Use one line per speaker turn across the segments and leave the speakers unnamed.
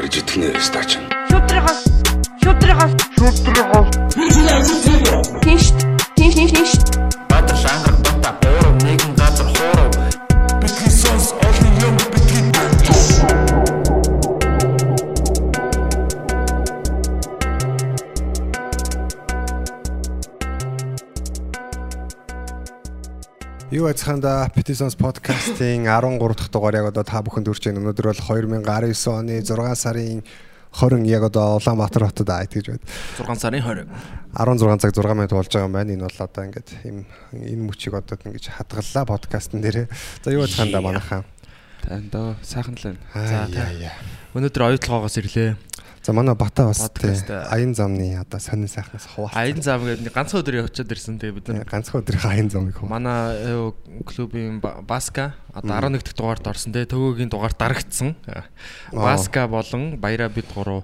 Барж итгэнэ стач.
Шүтрихос шүтрихос шүтрихос Тинш тинш тинш тинш
Юу ацханда Petitions podcast-ийн 13 дахь дугаар яг одоо та бүхэнд хүрч байна. Өнөөдөр бол 2019 оны 6 сарын 20 яг одоо Улаанбаатар хотод айт гэж байна.
6 сарын 20.
16 цаг 6 минут болж байгаа юм байна. Энэ бол одоо ингээд ийм энэ мөчийг одоо ингэж хадгаллаа подкастн дээрээ. За юу ацханда манайхаа.
Танд сайхан л байна.
За
Өнөөдөр оюутлагоогоос ирлээ.
За манай Бата бас аян замны одоо сонин сайхнаас хуваалцсан.
Аян зам гэдэг ганцхан өдөр явчихад ирсэн. Тэгээ бид нар
ганцхан өдрийн аян замыг хуваалцсан.
манай э, клубын Ба- Баска одоо 11 дахь дугаарт орсон те төгөөгийн дугаар дарагдсан. Баска болон Баяра бид гурав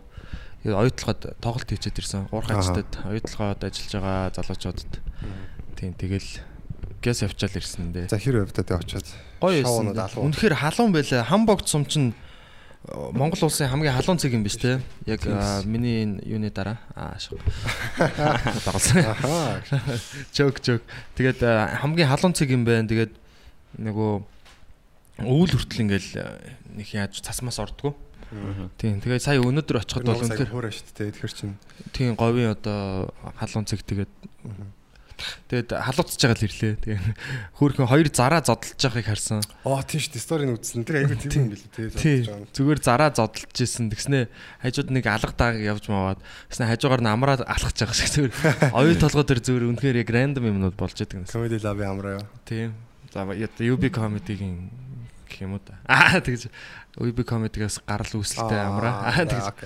оюутлагад тоглолт хийчихэд ирсэн. Уурхачтад оюутлагад ажиллаж байгаа залуучуудад. Тийм тэгэл гэс явчаал ирсэн дээ.
За хэр өвдөд очоод
Гоё
шоунууд
байсан.
алуу.
Үнэхээр халуун байлаа. Хамбогд сум чинь э, Монгол улсын хамгийн халуун цэг юм биш те. Яг миний энэ юуны дараа аа шог. Даралсан.
Ахаа.
Жок жок. Тэгээд хамгийн халуун цэг юм байна. Тэгээд нөгөө өвөл хүртэл ингээл нэг яаж цасмаас ордгоо. Тийм. Тэгээд сая өнөөдөр очиход бол
үнэхээр хөөрэ шүү дээ. Тэгэхээр чинь
тийм говийн одоо халуун цэг тэгээд тэгээд халууцж байгаа л ирлээ. Тэгээд хөөхөн хоёр зараа зодолж байгааг харсан.
Оо тийм шүү дээ. Сторийн үзсэн. Тэр аягүй тийм юм билээ тий.
Тий. Зүгээр зараа зодолж исэн. Тэгснэ хажууд нэг алга дааг явж маваад. Тэгснэ хажуугаар нь амраад алхаж байгаа шиг зүгээр. Оюу толгой дээр зүгээр үнэхээр яг рандом юмнууд болж идэг юм.
Comedy Lab амраа юу.
Тийм. За UB comedy-гийн гэх юм уу да. Аа тэгж UB comedy-гаас гарал үүсэлтэй амраа. Аа тэгж.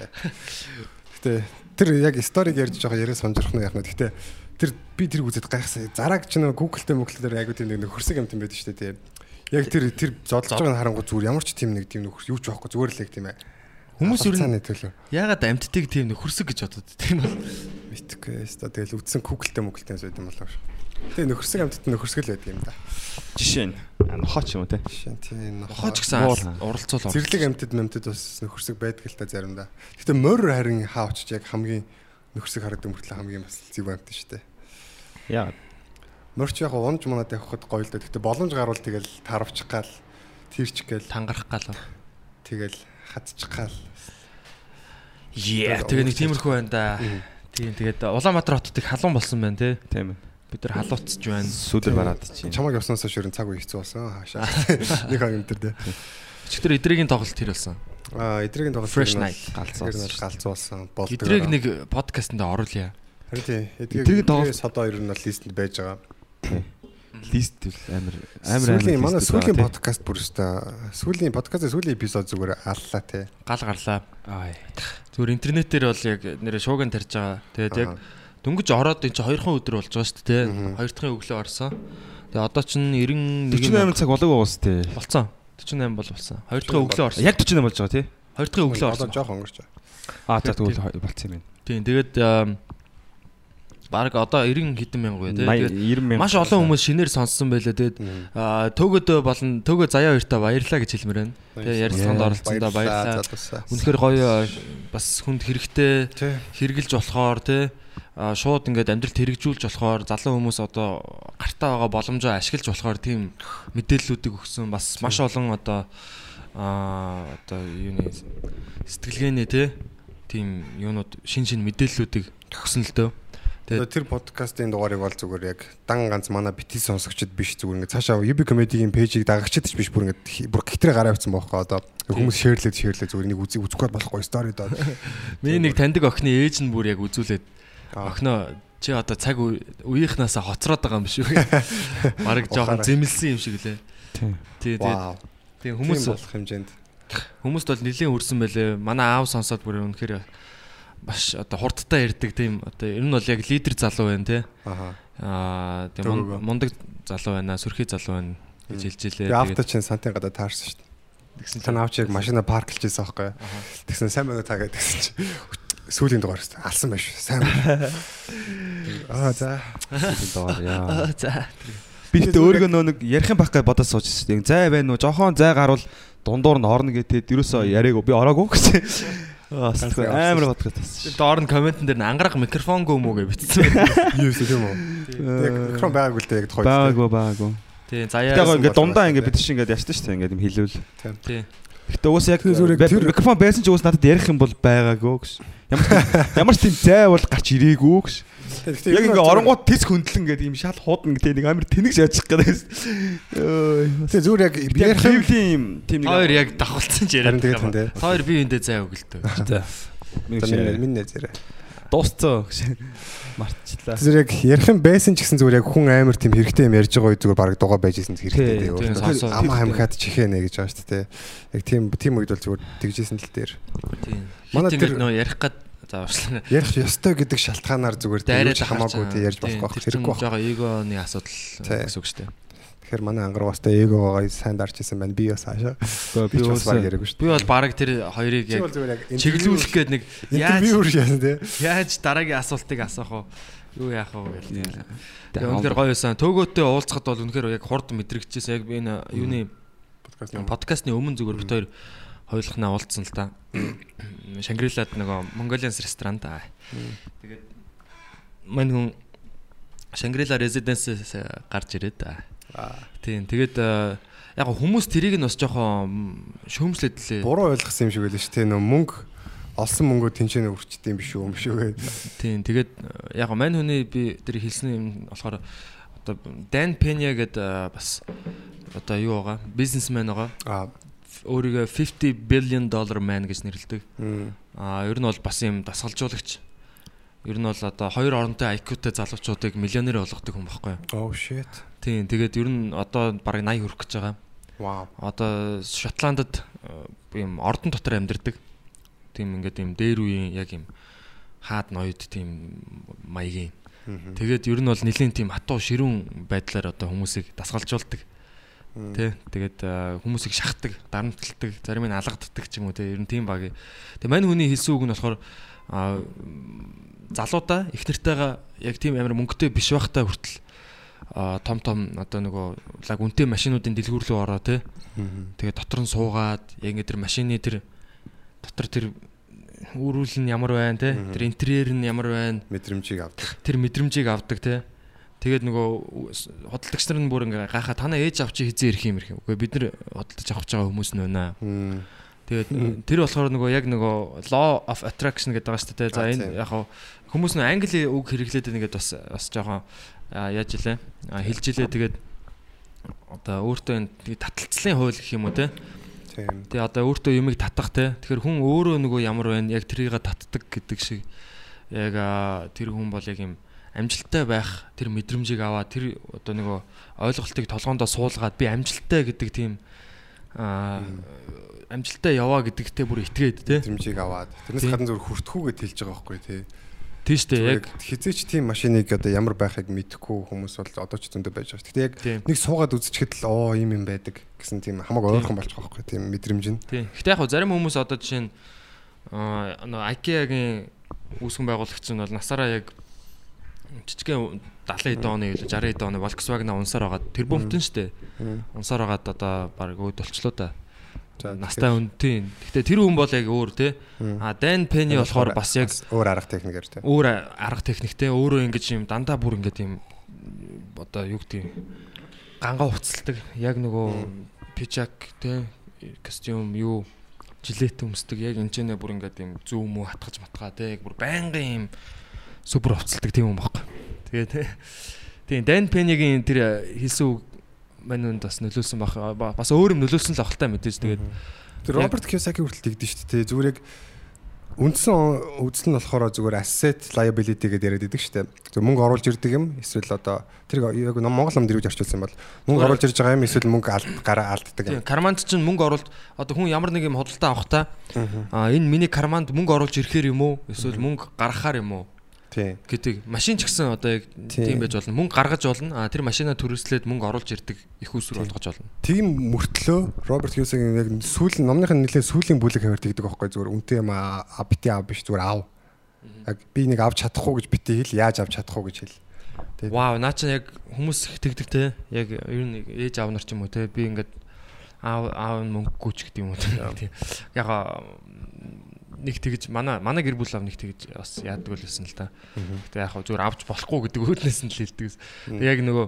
Гэтэ тэр яг сториг ярьж байгаа яриа сонжрох нь яах нь. Гэтэ тэр би тэр үзээд гайхсан. Зараг ч нөө Google-тэй Google дээр аягүй тийм нэг хөрсөг юм тийм байдаг шүү дээ тий. Яг тэр тэр зодолж байгаа нь харангуй зүгээр ямар ч тийм нэг тийм нөхөр юу ч байхгүй зүгээр л яг тийм ээ.
Хүмүүс ер нь ягаад амьдтыг тийм нөхөрсөг гэж бодод тийм бол.
Мэдхгүй өстой тэгэл үдсэн Google-тэй Google-тэй сойд юм болоо шүү. Тэгээ нөхөрсөг амтд нөхөрсгөл байдаг юм да.
Жишээ нь нохооч юм уу те.
Жишээ нь тийм
Хооч гэсэн оролцоол.
Зэрлэг амтд мэмтэд бас нөхөрсөг байдаг л та заримдаа. Гэтэ морь харин хаа очиж яг хамгийн нөхөрсөг харагдсан мөртлөө хамгийн бас зэв амт шүү дээ.
Яа.
Морч яг унж манад явахад гоё л дээ. Гэтэ боломж гарвал тэгэл таравчих гал тэрч гээл
тангарах гал.
тэгэл хадчих гал.
Yeah. Тэгээ нэг тиймэрхүү байна да. Тийм тэгээд Улаанбаатар хотод их халуун болсон байна те.
Тийм ээ.
Бид нар халууцж байна.
Сүдэр бараад чи.
Чамаг явснаас хойш ерөн цаг үе хэцүү болсон хаашаа. Нэг юм тэр дээ.
Өчигдөр эдрийн тоглолт тэр болсон.
Аа эдрийн тоглолт
Fresh night.
галзуу галзуу болсон. Болдог.
Эдрийг нэг подкастэнд оруулъя.
Харин тий.
Тоглолт-
тоглолт содоо ер нь бол листэнд байж байгаа.
Лист амар амар
Сүүлийн
амар
манай сүүлийн
байгаа, те.
подкаст бүр өстой. Сүүлийн подкастын сүүлийн эпизод зүгээр аллаа тий.
Гал гарлаа.
Аа.
Зүгээр интернетээр бол яг нэрэ шууган тарьж байгаа. Тэгээд яг дөнгөж ороод энэ чи хоёрхан өдөр болж байгаа шүү дээ. Хоёр дахын өглөө орсон. Тэгээ одоо ч 91
48 цаг болоог уус те.
болцсон. 48 бол болсон. Хоёр дахын өглөө орсон.
Яг 48 болж байгаа те.
Хоёр дахын өглөө
Одоо
орсон.
жоох өнгөрч байгаа.
Аа за тэгвэл болцсон юм байна.
Тийм тэгээд баг одоо 90 хэдэн мянга вэ тий.
80
Тэгээд
90 мянга.
маш олон хүмүүс шинээр сонссон байлаа. Тэгээд аа, төгөөдөө болон төгөө заяа хоёртаа баярлаа гэж хэлмээр байна. Тэгээ ярилцлаганд оролцсондоо баярлаа.
залуусаа.
Үнэхээр гоё бас хүнд хэрэгтэй хэрглэж болохоор тий аа, шууд ингээд амьдралд хэрэгжүүлж болохоор залуу хүмүүс одоо гартаа байгаа боломжоо ашиглаж болохоор тийм мэдээллүүдийг өгсөн бас маш олон одоо аа одоо юуны сэтгэлгээний тий тийм юунууд шин шин мэдээллүүдийг өгсөн л дөө.
Тэр подкастын дугаарыг бол зүгээр яг дан ганц манай бити сонсогчд биш зүгээр ингээд цаашаа UB comedy-гийн пэйжийг дагагчд ч биш бүр ингээд бүр гитрээ гараа авсан бохоо одоо хүмүүс шеэрлээд шеэрлээд зүгээр нэг үзий үзэхгүй болохгүй стори доо.
Миний нэг таньдаг охины ээж нь бүр яг үзүүлээд охиноо чи одоо цаг үе- үеийнхнаасаа хоцроод байгаа юм биш үү? Бараг жоохон зэмлсэн юм шиг лээ. Тий, тий. Тийм
Хүмүүс болох хэмжээнд.
хүмүүст бол нэлийн хүрсэн байлээ. Манай аав сонсоод бүр үнэхээр маш одоо хурдтай ярьдаг тийм одоо ер нь бол яг лидер залуу байна те. Аа тийм мундаг залуу байна, сүрхий залуу байна гэж хэлж илээ.
Авто чинь сантын гадаа таарсан шүү дээ.
тэгсэн
Тань авч яг машина парклж байсан байхгүй? Тэгсэн сайн байна таа гэдсэн чи сүүлийн дугаар шүү дээ. Алсан байш. Сайн. байна. Аа за.
Доор яа.
за
Би тэгтээ өөрийгөө нөө нэг ярих юм байх гэж бодож сууж байсан. Зай байна уу? Жохон зай гарвал дундуур нь орно гэдэг. Ерөөсөө яриаг би ороогүй гэсэн. Амар бодгоо тассан.
Доор нь комментэн дээр ангараг микрофон гөөмөө гэж бичсэн.
Юу вэ тийм үү? Яг микрофон байгаагүй л дээ яг.
Баагүй баагүй.
Тийм
Тэгээ
заяа.
ингээд дундаа ингээд бид чинь ингээд яштай шүү дээ ингээд юм хэлүүл.
Тийм.
Гэтэ уус яг микрофон байсан ч уус надад ярих юм бол байгаагүй гэж. Ямар ч ямар ч тийм зай бол гарч ирээгүй гэж. Яг ингээ оронгууд тис хөндлөн гэдэг юм шал хуудна гэдэг нэг амар тэнэг шаачих гэдэг. Ой.
Тэгээ зүгээр яг ярих юм
тийм нэг
Хоёр яг давхалцсан ч яриад байгаа. Хоёр би эндээ зай.
Нэг
минь
шиг
минь нэ
дуусцаа гэж мартчихлаа.
Зүгээр яг ярих юм байсан ч гэсэн зүгээр яг хүн амар тийм хэрэгтэй юм ярьж байгаа үе зүгээр баг дугаа байж исэн хэрэгтэй дээ. Ама хамхаад чихэнэ гэж байгаа шүү дээ. Яг тийм тийм үед бол зүгээр тэгжсэн л дээр.
Тийм.
Манай тэр
нөө ярих гад зааварчлаа.
Ярих ёстой гэдэг шалтгаанаар зүгээр дайраж хамаагүй тий ярьж болох байх
хэрэггүй байгаа эгоны асуудал гэсэн үг шүү дээ.
Тэгэхээр манай ангарваастай эгоогоо сайн дарж исэн байна. Би бас хаашаа.
Би
бас баг яриаггүй шүү
Би бол баг тэр хоёрыг яг чиглүүлэх гээд нэг яаж яаж дараагийн асуултыг асуух вэ? Юу яах вэ гэл.
Тэгээ
Тэгээ үнэхээр гоё байсан. Төөгөөтэй уулзахад бол үнэхээр яг хурд мэдрэгчээс яг би энэ юуны
Подкаст
подкастны өмнө зүгээр бит хоёр хоёулахнаа уулзсан л та. Шангрилад нөгөө Mongolian ресторан та. Тэгээд мань хүн Шангрила Residence-с гарч ирээд. Тийм. Тэгээд э, яг хүмүүс тэрийг нь бас жоохон шөөмслээд лээ.
буруу ойлгосон юм шиг байлаа шүү дээ. Нөө мөнгө олсон мөнгөө тэнцэнэ өрчдөм биш үү юм шүү гээ.
Тийм. Тэгээд э, яг мань хүний би тэр хэлсэн юм болохоор одоо Dan Pena гэдэг э, бас одоо юу байгаа? Бизнесмен байгаа.
Аа.
Өөрийгөө 50 billion dollar man гэж нэрлэдэг. Аа ер нь бол бас юм дасгалжуулагч. Ер нь бол одоо хоёр оронтой IQ-тэй залуучуудыг миллионер болгодог хүн баггүй.
Oh shit.
Тийм. Тэгээд ер нь одоо бараг 80 хүрэх гэж байгаа.
Вау.
Одоо Шотландд э, юм ордон дотор амьдардаг. Тийм ингээд юм дээр үеийн яг юм хаад ноёд тийм маягийн. Тэгээд ер нь бол нэлийн тийм хатуу ширүүн байдлаар одоо хүмүүсийг дасгалжуулдаг. Тэ. Тэгээд хүмүүсийг шахдаг, дарамталдаг, зарим нь алгаддаг ч юм уу тэ. Ер нь тийм баг. Тэгээ мань хүний хэлсэн үг нь болохоор залуудаа их нартайгаа яг тийм амар мөнгөтэй биш байхдаа хүртэл том том одоо нөгөө лаг үнэтэй машинуудын дэлгүүр рүү ороо тэ. Тэгээ дотор нь суугаад яг ингэ тэр машины тэр дотор тэр үүрүүл нь ямар байна те тэр интерьер нь ямар байна
Мэдрэмжийг авдаг.
тэр мэдрэмжийг авдаг те тэгээд нөгөө хөдөлгөгч нар нь бүр ингээ гайхаа танаа ээж авчи хизээ ирэх юм ирэх юм. Үгүй бид нар хөдөлж авах гэж байгаа хүмүүс нь байна. Тэгээд тэр болохоор нөгөө яг нөгөө law of attraction гэдэг байгаа шүү дээ. За энэ яг хүмүүс нь англи үг хэрэглээд байгаад бас бас жоохон яаж илээ хэлж илээ тэгээд одоо өөртөө энэ таталцлын хууль гэх юм уу те
Тийм.
Тэгээ одоо өөртөө юмыг татах те. Тэгэхээр хүн өөрөө нөгөө ямар байна яг тэрийг татдаг гэдэг шиг яг тэр хүн бол яг юм амжилттай байх тэр мэдрэмжийг аваа тэр одоо нөгөө ойлголтыг толгоондоо суулгаад би амжилттай гэдэг тийм аа амжилттай яваа гэдэгтээ бүр итгээд тий
мэдрэмжийг аваад. Тэрнээс гадна зүр хүртэхүүгээд хэлж байгаа байхгүй тий.
Тийш үү яг.
хизээч тийм машиныг одоо ямар байхыг мэдэхгүй хүмүүс бол одоо ч зөндөө байж байгаа. Гэхдээ яг нэг суугаад үзчихэд л оо юм юм байдаг гэсэн тийм хамаг ойрхон болж байгаа байхгүй тийм мэдрэмж нь.
Тийм. Гэхдээ яг зарим хүмүүс одоо жишээ нь аа IKEA-гийн үүсгэн байгуулагч нь бол насаараа яг жижигхэн 70 эд оны илүү 60 эд оны Volkswagen-а унсаар байгаа. Тэр бөмбтөн штэ. Унсаар байгаад одоо баг өөд болчлоо та. Настай хүн тийм. Гэтэ тэр хүн бол яг өөр те. А Dan Penny болохоор бас яг
өөр арга техникэр тий.
өөр арга техниктэй өөрөө ингэж юм дандаа бүр ингэж юм одоо юу гэдэг юм гангаа уцалдаг. Яг нөгөө пижак те костюм юу жилет өмсдөг. Яг энэ бүр ингээд юм зүү мүү хатгаж матгаа те яг бүр байнгын юм супер уцалдаг тийм юм баггүй. Тэгээ. Тийм Dan Penny-гийн тэр хэлсэн үг мань үнд бас нөлөөлсөн баг. Бас өөр юм нөлөөлсөн л ахaltaа мэдээж тэгээд
Тэр Роберт Кiyosaki хүртэл тэгдэж шүү дээ. Зүгээр яг үндсэн үзэл нь болохоор зүгээр asset liability гэдэг яриад идэг шүү дээ. Зөв мөнгө оруулж ирдэг юм эсвэл одоо тэр яг Монгол ном дэрвж орчуулсан юм бол мөнгө оруулж ирж байгаа юм эсвэл мөнгө алд гараа алддаг
Тийм
юм.
карманд чинь мөнгө оруулалт одоо хүн ямар нэг юм худалдаа авах та а энэ миний карманд мөнгө оруулж ирэхээр юм уу эсвэл мөнгө гаргахаар юм уу. Гэдэг. Машин ч гэсэн одоо яг тийм байж болно. Мөнгө гаргаж болно. А тэр машинаа төрөслөөд мөнгө оруулж ирдэг их усүр болгож болно.
Тийм мөртлөө Роберт Кiyosaki яг сүүлийн номныхын нэлээд сүүлийн бүлэг хавар тэгдэг байхгүй зүгээр. Үнтэй юм аа бити аав биш зүгээр аав. Яг би нэг авч чадахгүй гэж бити хэл яаж авч чадахгүй гэж хэл. Тэгээд-
вау наа чинь яг хүмүүс их тэгдэг те. Яг ер нь ээж аав нар ч юм уу те. Би ингээд аав аав мөнгөгүй ч гэдэг юм уу. Те. тийм яг а, нэг тэгж манай манай гэр бүл ав нэг тэгж бас яадаг байсан л да. Гэтэ яг хөө зүгээр авч болохгүй гэдэг өөднөөс нь л хэлдэг. Тэг яг нөгөө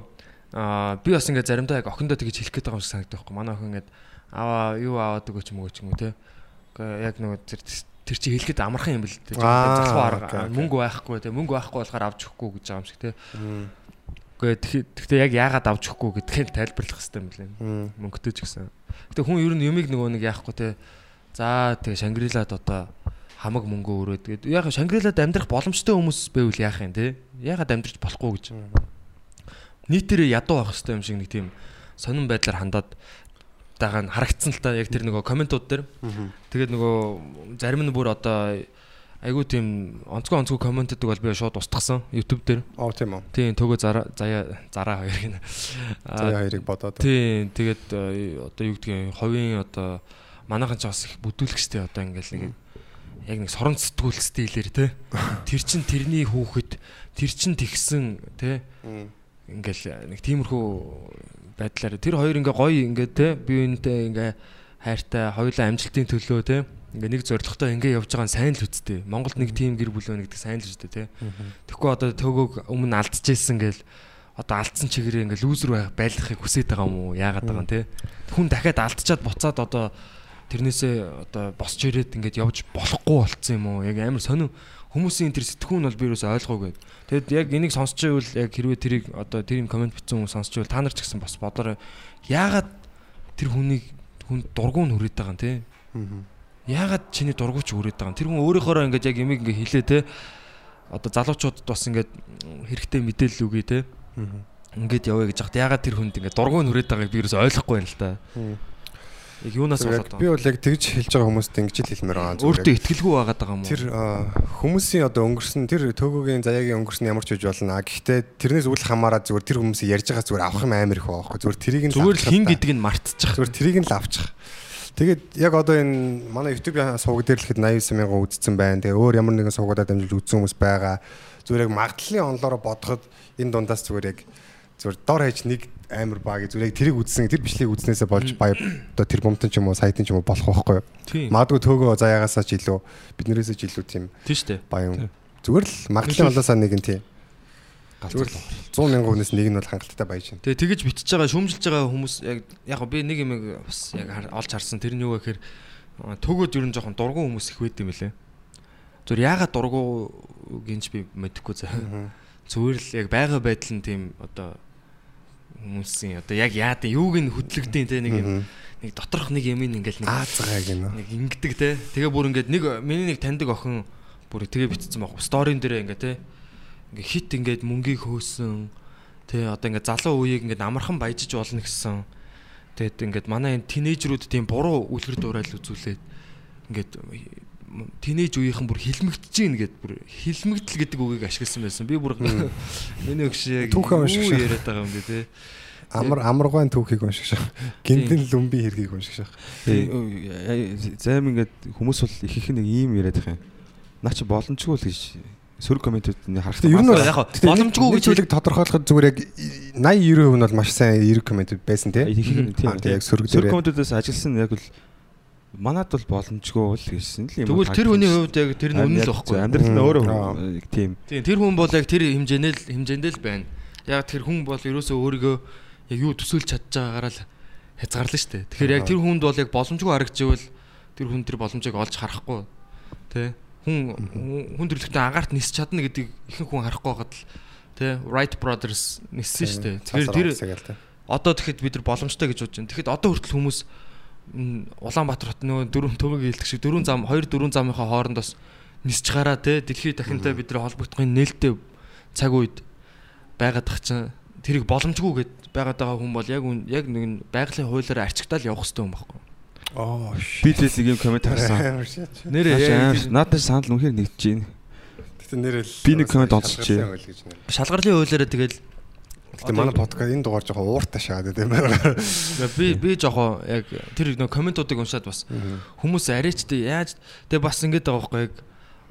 аа би бас ингээд заримдаа яг охиндоо тэгж хэлэх гээд байгаа юм шиг санагддаг байхгүй. Манай охин ингээд аваа юу аваад өгөөч мөгөөч юм те. Гэхдээ яг нөгөө тэр тэр чи хэлэхэд амархан юм бэл те. Залхуу арга мөнгө байхгүй те. Мөнгө байхгүй болохоор авч өгөхгүй гэж байгаа юм шиг те. Гэхдээ тэгтээ яг яагаад авч өгөхгүй гэдгийг тайлбарлах хэрэгтэй юм лээ. Мөнгөтэй ч гэсэн. Гэтэ хүн ер нь юмыг нөгөө нэг яахгүй те. За тэгээ Шангрилад одоо хамаг мөнгө өрөөд тэгээд яг Шангрилад амьдрах боломжтой хүмүүс байвал яах юм те. Яагаад амьдрч болохгүй гэж. Нийтээрээ ядуу авах хэрэгтэй юм шиг нэг тийм сонирн байдлаар хандаад байгаа нь харагдсан л та яг тэр нөгөө комментууд дээр. Тэгээд нөгөө зарим нь бүр одоо айгуу тийм онцгой онцгой комментдэг бол би шууд устгасан YouTube дээр.
Оо тийм үү.
Тийм төгөө зараа зараа хоёр гинэ.
За хоёрыг бодоод.
Тийм тэгээд э, одоо юу гэдгийг ховын одоо манайхан ч бас их бүдүүлгчтэй одоо ингээл нэг яг нэг сорон сэтгүүл стилээр те. Тэр чин тэрний хүүхэд тэр чин тэгсэн те. Ингээл нэг тиймэрхүү байдлаар тэр хоёр ингээ гоё ингээ те. Би үүнтэй ингээ хайртай хоёулаа амжилтын төлөө те. Ингээ нэг зоригтой ингээ явж байгаа нь сайн л үсттэй. Монголд нэг тим гэр бүл байна гэдэг сайн л үсттэй те. Тэгэхгүй одоо төгөөг өмнө алдчихжсэн гээл одоо алдсан чигээрээ ингээ лүүзер байх байлгахыг хүсэж байгаа юм уу? Яагаад байгаа юм те? Хүн дахиад алдчихад буцаад одоо тэрнээсээ одоо босч ирээд ингээд явж болохгүй болцсон юм уу яг амар сонир хүмүүсийн тэр сэтгүүн бол би юус ойлгоогүй. Тэгэд яг энийг сонсч байвал яг хэрвээ тэрийг одоо тэр юм комент бичсэн хүмүүс сонсч байвал та нар ч гэсэн бас бодорой. Яагаад тэр хүнийг хүн дургуун хүрээд байгаа юм те? Яагаад чиний дургуйч хүрээд байгаа юм? Тэр хүн өөрийнхоороо ингээд яг ямиг ингээд хилээ те. Одоо залуучуудад бас ингээд хэрэгтэй мэдээлэл үгүй те. Ингээд явъя гэж хахад яагаад тэр хүнд ингээд дургуун хүрээд байгааг би юус ойлгохгүй юм л та. Яг юунаас болоод
Би бол яг тэгж хэлж байгаа хүмүүст ингэж л хэлмээр байгаа. зүгээр.
өөртөө ихтгэлгүй байгаад байгаа юм уу?
Тэр хүмүүсийн одоо өнгөрсөн тэр төгөөгийн заяагийн өнгөрсөн ямар ч үж болно. Гэхдээ тэрнээс үл хамааран зүгээр тэр хүмүүсийг ярьж байгаа зүгээр авах юм амар их байхгүй. Зүгээр тэрийг нь
зүгээр хин гэдгийг нь мартчих.
Зүгээр тэрийг нь л авчих. Тэгээд яг одоо энэ манай YouTube-ийн сувг дээр л ихэд 89 мянган үзсэн байна. Тэгээ өөр ямар нэгэн сувгуудаа дамжуулж үзсэн хүмүүс байгаа. Зүгээр яг магадлалын онлоороо бодоход энэ дундаас зүгээр яг зүгээр дор хаяж нэг амар баг зүгээр яг тэрийг үзсэн тэр бичлэгийг үзснээсээ болж бая одоо тэр бомтон ч юм уу сайтын ч юм уу болох байхгүй юу.
Тийм.
Магадгүй төөгөө заяагасаа ч илүү биднэрээсээ ч илүү тийм
Тийм шүү дээ.
баян. Зүгээр л магадлалын онлоосаа нэг нь тийм. Зүгээр л 100 мянган хүнээс нэг нь бол хангалттай баяж байна.
Тэгээ тэгэж битж байгаа шүүмжилж байгаа хүмүүс яг яг би нэг юм бас яг олж харсан тэр нь юу гэхээр төгөөд ер нь жоохон дургуун хүмүүс их байд юм лээ. Зүр яагаад дургуун гинж би мэдэхгүй за. Зүгээр л яг байгаа байдал нь тийм одоо хүмүүсийн одоо яг яад юуг нь хөдлөгдөйн те нэг юм нэг доторх нэг юм ингээл нэг
Аазгаа гинэ.
нэг ингэдэг те. Тэгээ бүр ингээд нэг миний нэг таньдаг охин бүр тэгээ битцсэн баг. Сторийн дээр ингээ те. Ингээ хит ингээд мөнгийг хөөсөн. Тэ одоо ингээд залуу үеийг ингээд амархан баяжиж болно гэсэн. Тэгээд ингээд манай энэ тинейжрүүд тийм буруу үлгэр дуурайл үзүүлээд ингээд тинейж үеийнхэн бүр хилмигдэж гин гэд бүр хилмигдэл гэдэг үгийг ашигласан байсан. Би бүр миний өгш яг
Түүхэн шах.
яриад байгаа юм бэ те.
Амар амаргаан түүхийг унших шах. Гинтэн лүмби хэргийг унших шах.
Зарим ингээд хүмүүс бол их их нэг ийм яриад их юм. Наа чи боломжгүй л гэж сөрөг комментүүд нь харах.
Ер нь
яг боломжгүй гэж
зүйлийг тодорхойлоход зүгээр яг 80 90% нь бол маш сайн эерэг коммент байсан тий. яг сөрөг
комментүүдээс ажилласан яг л манад бол боломжгүй л гэсэн л юм.
Тэгвэл тэр хүний хувьд яг тэр нь үнэн л баггүй.
Амьдрал нь өөрөө тийм.
Тийм тэр хүн бол яг тэр хэмжээнд л хэмжээнд л байна. Яг тэр хүн бол ерөөсөө өөрийгөө яг юу төсөөлж чадж байгаагаараа л хязгаарлаа шүү дээ. Тэгэхээр яг тэр хүнд бол яг боломжгүй харагдчихвэл тэр хүн тэр боломжийг олж харахгүй. Тэ? Хүн хүн- төрлөختөө агаарт нисч чадна гэдэг ихэнх хүн харахгүй байгаад л тэ Wright Brothers ниссэн шүү дээ. Тэгэхээр тэр одоо тэгэхэд бид нар боломжтой гэж бодож байна. Тэгэхэд одоо хүртэл хүмүүс Улаанбаатар хот нөгөө дөрөв төгөөг хэлдэг шиг дөрөв зам хоёр дөрөв замынхаа хоорондоос нисч гараа те дэлхийд дахинтай бид нар холбогдохын нээлттэй цаг үед байгаад тах чинь тэрийг боломжгүй гэд байгаад байгаа хүн бол яг яг нэг нь байгалийн хуулиараа арчигтаал явах хэрэгтэй юм баггүй.
оо
Би л нэг юм коммент харсан.
Нэрээ
Надад санал үнэхээр нэгдэж байна.
Гэтэ нэрэл
Би нэг коммент онцолчих.
шалгарлын хуулиараа тэгэл
Гэтэ манай подкаст энэ дугаар жоохон ууртай шаагаад юм байна.
би би жоохоо яг тэр нэг комментуудыг уншаад бас хүмүүс арайчтай яаж тэгээ бас ингэж байгаа байхгүй яг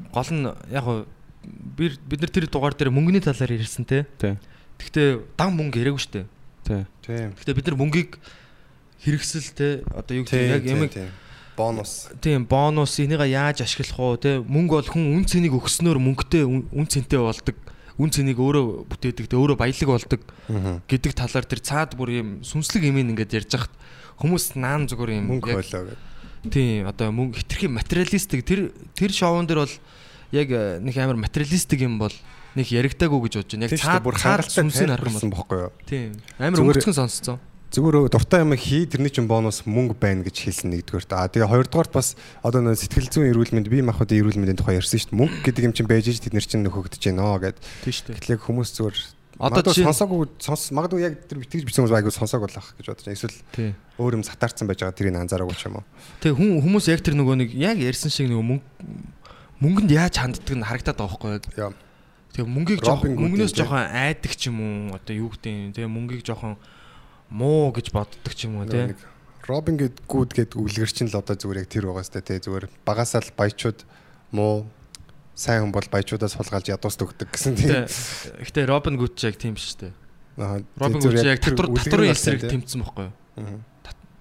гол нь яг би бид нар тэр дугаар дээр мөнгөний талаар ярьсан.
Тий.
Гэхдээ дан мөнгө яриаггүй шүү дээ.
Тий.
Тийм.
Гэхдээ бид нар мөнгийг хэрэгсэл те одоо юу гэдэг яг ямиг
Бонус.
тийм бонус энийг яаж ашиглах уу те мөнгө бол хүн үн цэнийг өгснөөр мөнгөтэй үн үн цэнтэй болдог үн цэнийг өөрөө бүтээдэг те өөрөө баялаг болдог гэдэг талаар тэр цаад бүр юм сүнслэг юм ингээд ярьж хахад хүмүүс наан зүгээр юм
Мөнгө
яг
хойлоо гэдэг.
тийм одоо мөнгө хитрхи материалистик. Тэр тэр шоун дээр бол яг э, нэг амар материалистик юм бол нэг яригдаагүй гэж бодож байна. Яг цаад
бүр
цаад
хангалттай
сүнсийг харах юм бол.
бохгүй юу?
тийм амар өнгөцгөн сонсцсон
Зүгээр дуртай юм хий тэрний чинь бонус мөнгө байна гэж хэлсэн нэгдүгээрт. Аа тэгээ хоёрдугаарт бас одоо нөө сэтгэл зүйн эрүүл мэнд бие махбодын эрүүл мэндийн тухай ярьсан шүү дээ. Мөнгө гэдэг юм чинь байж ш тэд нар чинь нөхөгдөж байна гэд.
дээ
Гэтэл яг хүмүүс зүгээр
Одоо жишээ-
сонсоогүй сонс магадгүй яг тэр битгэж бичсэн хүмүүс айгу сонсоог болох гэж бодож байна. Эсвэл өөр юм сатаарсан байж байгаа тэрийг анзаараагүй ч юм уу.
Тэг хүн хүмүүс яг тэр нөгөө нэг яг ярьсан шиг нөгөө мөнгө мөнгөнд яаж ханддаг нь харагдаад байгаа байхгүй яг.
Яа.
Тэг мөнгийг жоох
Робин Гудын
мөнгнөөс жоохон айдаг ч юм уу одоо юу гэдэг юм тэг мөнгийг жоохон муу гэж боддог ч юм уу.
Нэг Робин гэдгүүд гээд үлгэр чинь л одоо зүгээр яг тэр байгаа сте тий зүгээр багасаа л баячууд муу сайн хүн бол баячуудаас сулгаалж ядуус төгдөг гэсэн тий.
Гэтэ гэтэ Робин Гуд ч яг тийм шүү дээ.
Аа,
Робин Гуд яг татвар
үлгэр
татварын эсрэг тэмцсэн байхгүй юу?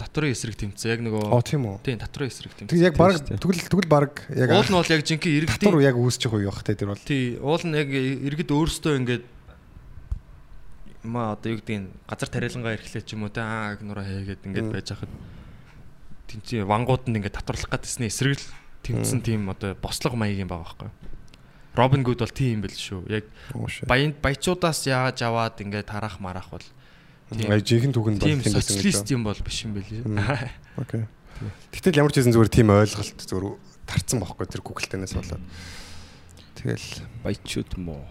Татварын эсрэг тэмцсэн яг
Оо
нөгөө
тийм үү.
тийм татварын эсрэг
Тэг
тэмцсэн.
яг баг тэгвэл тэгвэл баг яг
Уул нь бол яг жинхэнэ
татвар
иргэдийн
яг үүсчих үе бах те тэр бол.
тий уул нь яг иргэд өөрсдөө ингээд ма одоо юу гэдэг нь газар тариалангаа эрхлээ ч юм уу те аа гнураа хийгээд ингээд байж хахад тэнцээ вангууд нь ингээд татварлах гэдсний эсрэг л тэмцсэн тийм одоо бослого маягийн байгаа байхгүй. Робин Гуд бол тийм юм байл шүү. Яг баян баячуудаас яаж аваад ингээд тарах марах бол тийм
жинхэнэ түүхэнд бол
тийм социалист юм бол биш юм байл.
Мм. Окей. Тэгтэл ямар ч хэсэн зүгээр тийм ойлголт зүгээр тарцсан байхгүй тэр Google-тэнээс болоод. Тэгэл
баячууд муу.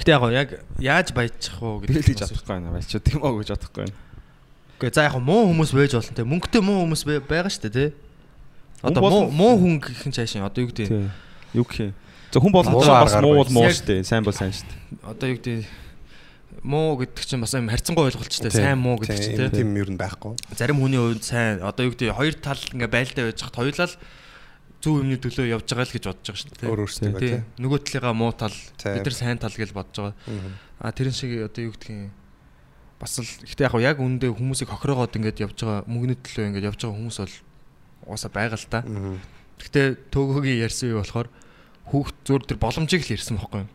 Гэтэ яг яг яаж баяжчих
л
гэдэг
гэж бодохгүй байна. Баячууд тийм оо гэж бодохгүй байна.
Гэхдээ за яг муу хүмүүс байж болно те. Мөнгөтэй муу хүмүүс бай- байгаа шүү дээ те. Одоо муу муу хүн гэх нь цаашаа одоо юу гэдэг
Тий. Юу гэх юм. За хүн болгон
Муу
ч бас муу бол муу шүү дээ. Сайн бол сайн шүү дээ.
одоо юу гэдэг муу гэдэг чинь бас юм харьцангуй ойлголт ч те. Сайн муу гэдэг чинь
тийм юм ер нь байхгүй.
Зарим хүний хувьд сайн одоо юу гэдэг хоёр тал ингээ байлдаа байж хат хоёулаа л зөв юмны төлөө явж байгаа л гэж бодож байгаа шүү дээ.
Өөр өөрсдөө
Тий.
тийм.
Нөгөө талыгаа муу тал
Тийм.
бид нар сайн тал гэж бодож байгаа.
Мгм.
А тэрэн шиг одоо юу юм бас л гэхдээ яг яг үндэ хүмүүсийг хохироогоод ингээд явж байгаа мөнгөний төлөө ингээд явж байгаа хүмүүс бол угаасаа байгаа л та. Гэхдээ төөгөөгийн ярьсан юу болохоор хүүхд зур тэр боломжийг л ярьсан байхгүй юу?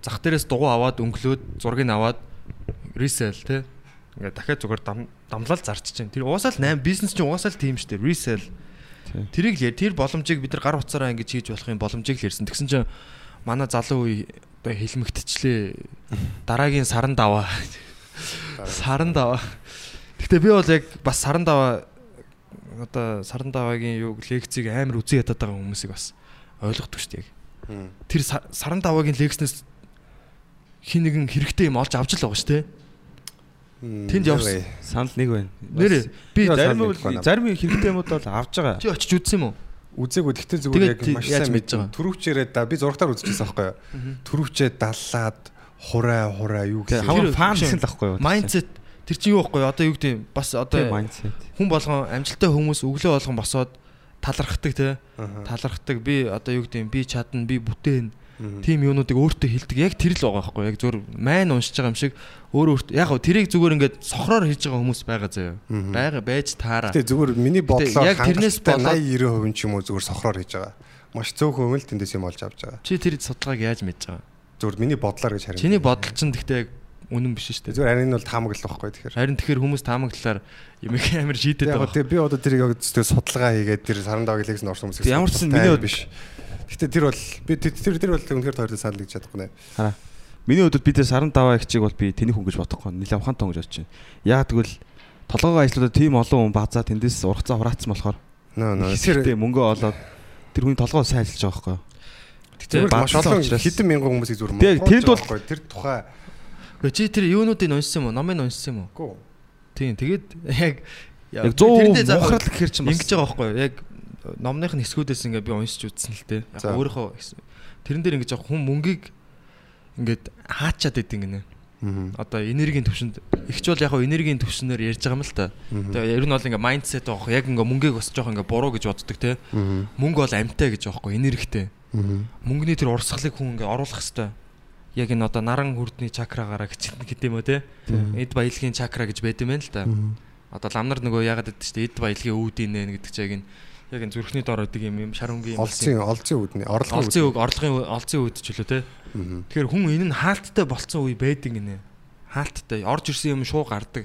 Зах дээрээс дугуй аваад өнгөлөөд зургийг аваад resell те ингээд дахиад зүгээр дам дамлал зарч чинь. Тэр угаасаа л 8 бизнес чинь угаасаа л тийм шүү дээ. Resell. Тэрийг л тэр боломжийг бид нар гар утсаараа ингэж хийж болох юм боломжийг л ярьсан. Тэгсэн чинь манай залуу үе одоо хэлмэгтчлээ. Дараагийн саран даваа. Саран даваа. Гэтэ би бол яг бас саран даваа одоо саран даваагийн юу лекцийг амар үзий ядаад байгаа хүмүүсийг бас ойлгохгүй шүү дээ. Тэр са- саран даваагийн лекцнээс хин нэгэн хэрэгтэй юм олж авч л байгаа шүү дээ. Тэнд явсан.
Санал нэг байна.
Нэрээ би
зарим зарим хэрэгтэй юмуд бол авж байгаа.
чи очиж үзсэн юм уу?
Үзээгүй тэгтээ зүгээр яг маш сайн
мэдж байгаа?
Төрөвчээрээ да би зургатаар үзчихсэн байхгүй юу? Төрөвчээ даллаад хураа хураа юу гэсэн.
хамаа
Тэр-
фан гэсэн л ахгүй юу?
Mindset тэр чинь юу вэ? Одоо юу гэдэг юм? бас одоо
mindset.
хүн болгон амжилттай хүмүүс өглөө болгон босоод талархдаг те. Талархдаг би одоо юу гэдэг юм? Би чадна, би бүтээн тийм юунуудыг өөртөө хилдэг яг тэр л байгаа байхгүй яг зөвөр майн уншиж байгаа юм шиг өөр өөрт яг хөө тэрийг зүгээр ингээд сохроор хийж байгаа хүмүүс байгаа заяа байга байж таараа
тэгээ зүгээр миний бодлоор
яг тэрнээс
80 90% ч юм уу зүгээр сохроор хийж байгаа маш цөөхөн л тэндээс юм олж авч байгаа
чи тэр судалгааг яаж мэдж байгаа
зүгээр миний бодлоор гэж харин
чиний бодол чинь гэхдээ яг үнэн биш шүү дээ.
Зүгээр харин бол таамаглал واخгүй тэгэхээр.
Харин тэгэхээр хүмүүс таамаглалаар юм их амар
шийдэт
байгаа.
Яг би одоо тэрийг яг зүгээр судалгаа хийгээд тэр сарандаа гэлээс нь орсон хүмүүс.
Ямар ч
юм
миний
биш. Гэтэ тэр бол би тэр тэр тэр бол үнэхээр тойрол санал гэж чадахгүй нэ.
Хараа. Миний хувьд бид саран даваа ихчийг бол би тэний хүн гэж бодохгүй. Нилээ ухаантай хүн гэж бодож байна. Яг тэгвэл толгоогоо ажиллаудаа тийм олон хүн базаа тэндээс ургацаа хураацсан болохоор
Нөө нөө
тэр мөнгө олоод тэр хүний толгоо сайн ажиллаж байгаа байхгүй юу? баг
маш олон хэдэн мянган хүмүүсийг
Тэгээ,
мохруулж
тэнд бол-
тэр тухай
Гэхдээ чи тэр юунуудыг уншсан юм уу? Номыг уншсан юм уу? Тийм. Тэгээд яг
Яг 100
тэрэндээ заахад
мухрал гэхэр чинь бас
ингэж байгаа байхгүй юу? Яг номных нь хэсгүүдээс ингээ би уншиж үзсэн л дээ. Яг өөрийнхөө тэрэн дээр ингэж яг хүн мөнгийг ингээд хаачаад идэв гинэ. Одоо энергийн төвшөнд ихч бол яг энергийн төвшнөр ярьж байгаа юм л та. Тэгээ ер нь бол ингээ майндсет байгаа. Яг ингээ мөнгийг бас жоох ингээ буруу гэж боддог те. Мөнгө бол амьтаа гэж байхгүй энергтэй. Мөнгөний тэр урсгалыг хүн ингээ оруулах хэвээр. Яг энэ одоо наран хүрдний чакрагаараа гэж гэдэг юм уу те. Эд баялагын чакра гэж байд юм байна л та. Одоо ламнар нөгөө яагаад гэдэг чинь эд баялагын үүдийн нэ гэдэг чинь яг энэ яг энэ зүрхний дор өгдөг юм юм шар хөнгийн юм
Олцын олцын үүдний орлогын
олцын үг орлогын олцын үед ч үлээ те. Тэгэхээр хүн энэ нь хаалттай болцсон үе байдаг гинэ. Хаалттай орж ирсэн юм шуу гардаг.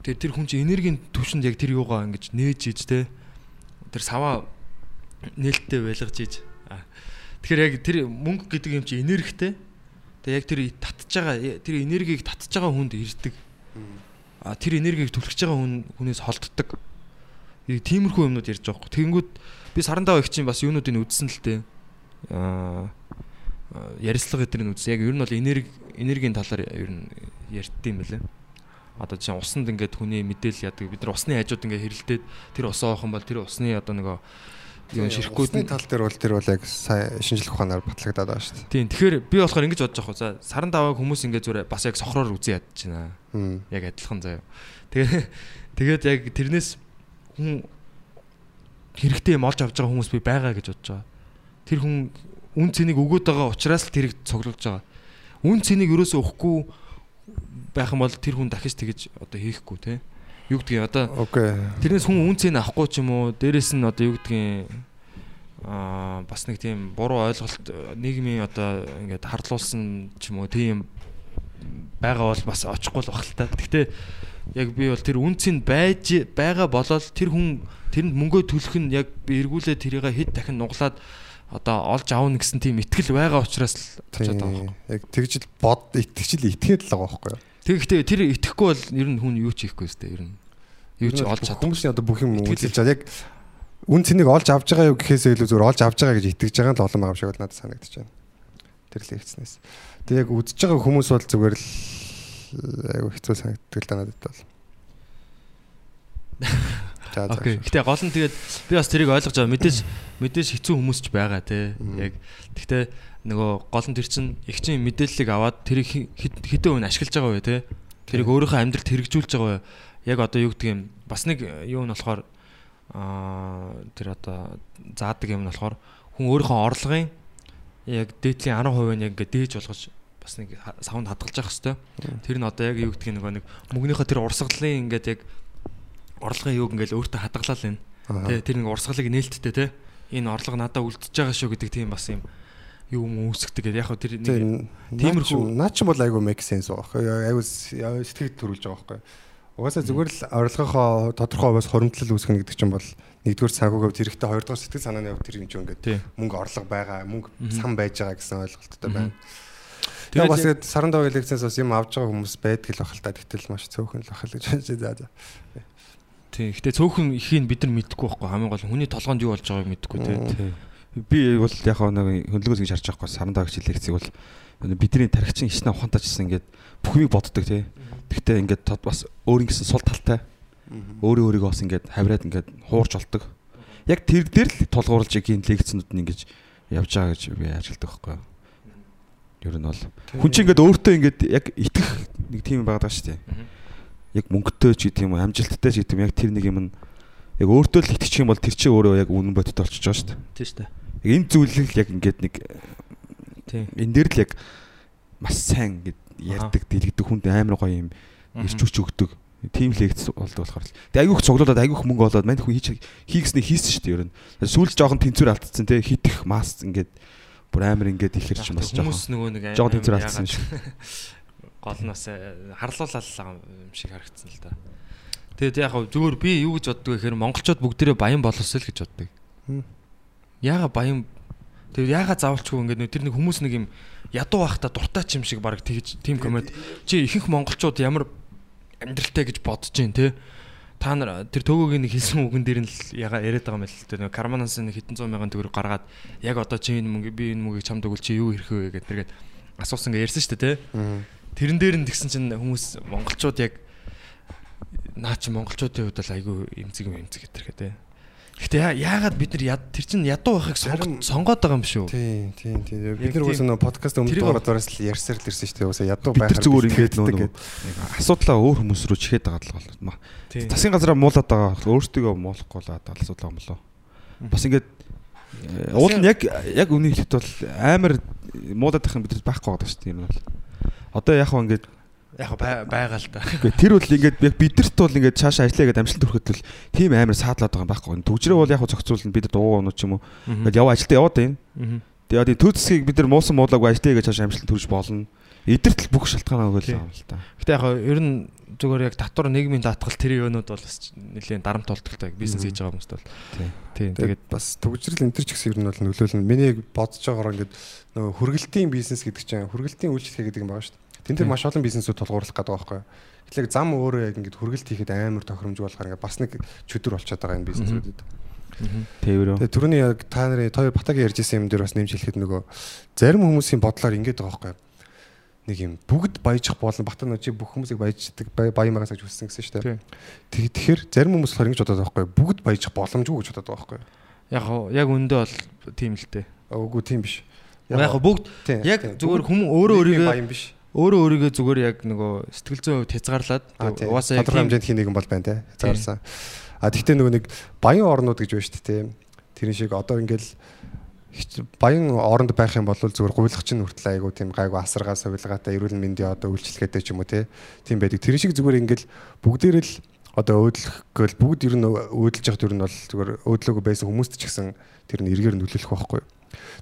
Тэгээ тэр хүн чинь энергийн төвшөнд яг тэр юугаа ингэж нээж иж те. Тэр саваа нээлттэй байлгаж. А. Тэгэхээр яг тэр мөнгө гэдэг юм чинь энергитэй. Тэгээ яг тэр татж байгаа тэр энергийг татж байгаа хүнд ирдэг. А тэр энергийг түлхэж байгаа хүн хүнээс холддог. Тиймэрхүү юмнууд ярьж байгаа хөөх. Тэгэнгүүт би сарандаа их чинь бас юунуудыг үзсэн л тээ. Аа ярилцлага нь үзсэн. Яг ер нь бол энерги энергийн талаар ер нь ярьдсан юм байлаа. Одоо чинь усанд ингээд хүний мэдээлэл яадаг. Бид нар усны хажууд ингээд хэрэлдээд тэр усаа оохон бол тэр усны одоо нөгөө юу ширхгүүд
Усны тал дээр бол тэр бол яг сая шинжлэх ухаанаар батлагдаад байгаа шүү дээ.
Тийм. Тэгэхээр би болохоор ингэж бодож байгаа хөө. За саран даваа хүмүүс ингээд зүгээр бас яг сохроор үзэн ядж байна. Яг адилхан заяа. Тэгээ тэгээд яг тэрнээс хүн хэрэгтэй юм олж авч байгаа хүмүүс би байгаа гэж бодож байгаа. Тэр хүн үн цэнийг өгөөд байгаа учраас л тэрийг цуглуулж байгаа. Үн цэнийг ерөөсөө өгөхгүй байх юм бол тэр хүн дахиж тэгэж одоо хийхгүй те. Юу гэдгийг одоо
Окей.
тэрнээс хүн үн цэнийг авахгүй ч юм уу дээрэс нь одоо юу гэдгийг аа бас нэг тийм буруу ойлголт нийгмийн одоо ингээд харлуулсан ч юм уу тийм байгаа бол бас очихгүй л бах л та. Гэхдээ яг би бол тэр үнцэнд байж байгаа болол тэр хүн тэрэнд мөнгөө төлөх нь яг би эргүүлээ тэрийг хэд дахин нуглаад одоо олж аавна гэсэн тийм итгэл байгаа учраас л очиод байгаа
Тийм. Яг тэгжил бод итгэжил итгээд л байгаа байхгүй юу?
Тэгэхдээ тэр итгэхгүй бол ер нь хүн юу ч хийхгүй өстэй ер нь. Юу ч олж чадахгүй.
хүмүүсийн одоо бүх юм үзүүлж байгаа. Яг үн цэнийг олж авч байгаа юу гэхээс илүү зүгээр олж авч байгаа гэж итгэж байгаа нь л олон байгаа юм шиг надад санагдаж байна. Тэр лекцнээс. Тэг яг үзэж байгаа хүмүүс бол зүгээр л айгу хэцүү санагддаг л да надад бол.
Окей. Гэтэ гол нь тэгээд би бас тэрийг ойлгож байгаа. Мэдээж мэдээж хэцүү хүмүүс ч байгаа те. Яг гэхдээ нөгөө гол нь тэр чин их чин мэдээллийг аваад тэрийг хэдэн үн ашиглаж байгаа вэ те. Тэрийг өөрийнхөө амьдралд хэрэгжүүлж байгаа вэ. Яг одоо юу гэдэг юм бас нэг юу нь болохоор аа тэр одоо заадаг юм нь болохоор хүн өөрийнхөө орлогын яг дээдлийн 10% нь яг ингээд дээж болгож бас нэг савнд хадгалж явах хэвээр. Тэр нь одоо яг юу гэдгийг нөгөө нэг мөнгөнийхөө тэр урсгалын ингээд яг орлогын юуг ингээл өөртөө хадгалал энэ. Тэ тэр нэг урсгалыг нээлттэй те. Энэ орлого надад үлдчихэж байгаа шүү гэдэг тийм бас юм юу юм үүсгдэг гэдэг. Яг хөө тэр нэг
Тийм.
Тиймэрхүү-
наа чи бол айгу make sense байгаа. Айгу сэтгэл төрүүлж байгаа байхгүй. Угаасаа зүгээр л орлогынхоо тодорхой хувьас хуримтлал үүсгэнэ гэдэг чинь бол нэгдүгээр санхүүгийн хэрэгтэй хоёрдугаар сэтгэл санааны хувьд тэр юм чинь ингээд мөнгө орлого байгаа, мөнгө сан байж байгаа гэсэн ойлголттой байна.
Тэгээд
Тэгээ бас тэгээд саран даваа лекцээс бас юм авж байгаа хүмүүс байдаг л бахал та тэгтэл маш цөөхөн л бахал гэж байна. За за.
тий. Гэтэ цөөхөн ихийг бид нар мэдэхгүй байхгүй хамгийн гол хүний толгойд юу болж байгааг мэдэхгүй тий.
Тий. Би бол яг нэг хөндлөгөөс ингэж харж байгаа байхгүй саран даагч лекцийг бол бидний тархичин ичнэ ухаантайчсан ингээд бүх юмыг боддог тий. Гэхдээ ингээд тод бас өөр ингэсэн сул талтай өөрөө өөрийгөө бас ингээд хавраад ингээд хуурж олдог. Яг тэр дээр л тулгуурлаж игийн лекцнүүд нь ингэж явж байгаа гэж би ажилтдаг байхгүй. Ер нь бол хүн чинь ингээд өөртөө ингээд яг итгэх нэг тийм юм байгаа шүү дээ. Яг мөнгөтэй ч гэдэг юм уу, амжилттай ч гэдэг юм яг тэр нэг юм нь яг өөртөө л итгэчих юм бол тэр чинь өөрөө яг үнэн бодит болчихж байгаа шүү дээ.
Тий штэ.
Яг энэ зүйлийг л яг ингээд нэг
Тий.
энэ дээр л яг маш сайн ингээд ярьдаг, дэлгэдэг хүнд амар гоё юм ирч хүч өгдөг. Тим лекц болдог болохоор л. Тэгээ айгүйх цуглуулад айгүйх мөнгө олоод мань хүн хийж хийгснээ хийсэн шүү дээ ер нь. Сүүл жоохон тэнцвэр алдсан те хитэх мас ингээд бүр амар ингээд ихэр чинь бас жоохон
хүмүүс нөгөө нэг
жоохон
яагаад-
алдсан шүү.
гол нь бас э, харлуулаад юм шиг харагдсан л да. Тэгээд яг хав зүгээр би юу гэж боддог вэ гэхээр монголчууд бүгдээрээ баян боловсоо л гэж боддог.
Хм.
Яага баян Тэгээд яага заавалчгүй ингээд тэр нэг хүмүүс нэг юм ядуу байхдаа дуртай ч юм шиг баг тэгж тийм комент чи ихэнх монголчууд ямар амьдралтай гэж бодож जैन те та нар тэр төгөөгийн нэг хэлсэн үгэн дээр нь л яга яриад байгаа юм л те нэг карманаас нэг хэдэн зуун мянган төгрөг гаргаад яг одоо чи энэ мөнгө би энэ мөнгийг чамд өгвөл чи юу ирэх вэ гэдэг нэгээд асуусан гэ ярьсан шүү дээ те тэрэн дээр нь тэгсэн чинь хүмүүс монголчууд яг наа чи монголчуудын хувьд л айгүй эмзэг юм эмзэг гэтэрхэ те Гэтэ яа- яагаад бид нар яд тэр чинь ядуу байхыг сонгоод байгаа юм шүү.
Тийм, тийм, тийм. Бид нар уусаа подкаст өмнө
Тэрийг-
дугаар дураас л ярьсаар л ирсэн шүү дээ. Уусаа ядуу
бид нар
байхаар
зүгээр ингээд
гэдэг.
асуудлаа өөр хүмүүс рүү чихээд байгаа л бол.
Тийм.
Засгийн газараа муулаад байгаа өөртөө муулахгүй л асуудал юм болоо. Бас ингээд э, уул нь яг яг үнийг хэлэхэд бол амар муудаад байх юм бид байхгүй байгаа шүү дээ. Энэ бол. Одоо яг хаа ингээд
Яг бай- байгаа л да.
Гэхдээ тэр бол ингээд бидэрт бол ингээд цаашаа ажиллая гэдэг амжилт төрөхөд бол тийм амар саадлаад байгаа юм байхгүй. Төгжрөө бол яг хөө зохицуулна бид дуу унууд ч юм уу. Ингээд яв ажилдаа яваад байна. Тэгээд яг төв зэсгийг бид нар муусан муулаагүй ажиллая гэж цаашаа амжилт төрж болно. Эдэрт л бүх шалтгаан өгөөл юм л та.
Гэтэ яг ер нь зүгээр яг татвар нийгмийн даатгал тэр юунууд бол бас нэлээд дарамт болтолтой бизнес хийж байгаа хүмүүст бол. Тийм.
Тэгээд бас төгжрөл энэ төр ч гэсэн ер нь бол нөлөөлнө. Миний бодож байгаагаар ингээд нөгөө хүргэлтийн бизнес гэдэг чинь хүргэлтийн үйлчлэл гэдэг юм байгаа шүү дээ. Тэн дээр маш олон бизнесүүд тулгуурлах гэдэг байгаа байхгүй? Тэгэхээр зам өөрөө яг ингээд хүргэлт хийхэд амар тохиромжгүй болохоор ингээд бас нэг чөдөр болчиход байгаа энэ бизнесүүдэд.
Тээврөө.
Тэгээ түрүүний яг та нарын той батагийн ярьжсэн юм дээр бас нэмж хэлэхэд нөгөө зарим хүмүүсийн бодлоор ингээд байгаа байхгүй нэг юм бүгд баяжих болно бата нөө чи бүх хүмүүсийг баяждаг баян магаас гэж хүссэн гэсэн шүү дээ. Тэг- Тэгэхээр зарим хүмүүс болохоор ингэж бодоод байгаа байхгүй бүгд баяжих боломжгүй гэж бодоод байгаа байхгүй
яг яг үндэ бол тийм л дээ.
Үгүй тийм биш.
Яг бүгд яг зүгээр
Бүгд
хүм өөрөө өөрийгөө
баян биш.
Өөрөө өөрийгөө зүгээр яг нөгөө сэтгэл зүйн хувьд хязгаарлаад угаасаа яг
хэмжээнд хий нэгэн бол байна те. Хязгаарсан. А тэгтээ нөгөө нэг баян орнууд гэж байна шүү дээ. Тэрний шиг одоо ингээл баян оронд байх юм бол зүгээр гуйлах чинь хүртэл айгу тийм гайгүй асаргаа сувилгаатай эрүүл мэндийн одоо үйлчлэгээтэй ч юм уу те. Тийм байдаг. Тэр шиг зүгээр ингээл бүгдээр л одоо өөдлөхгөл бүгд ер нь өөдлөж явах ер нь бол зүгээр өөдлөөгүй байсан хүмүүст ч гэсэн тэр нь эргээр нөлөөлөх байхгүй.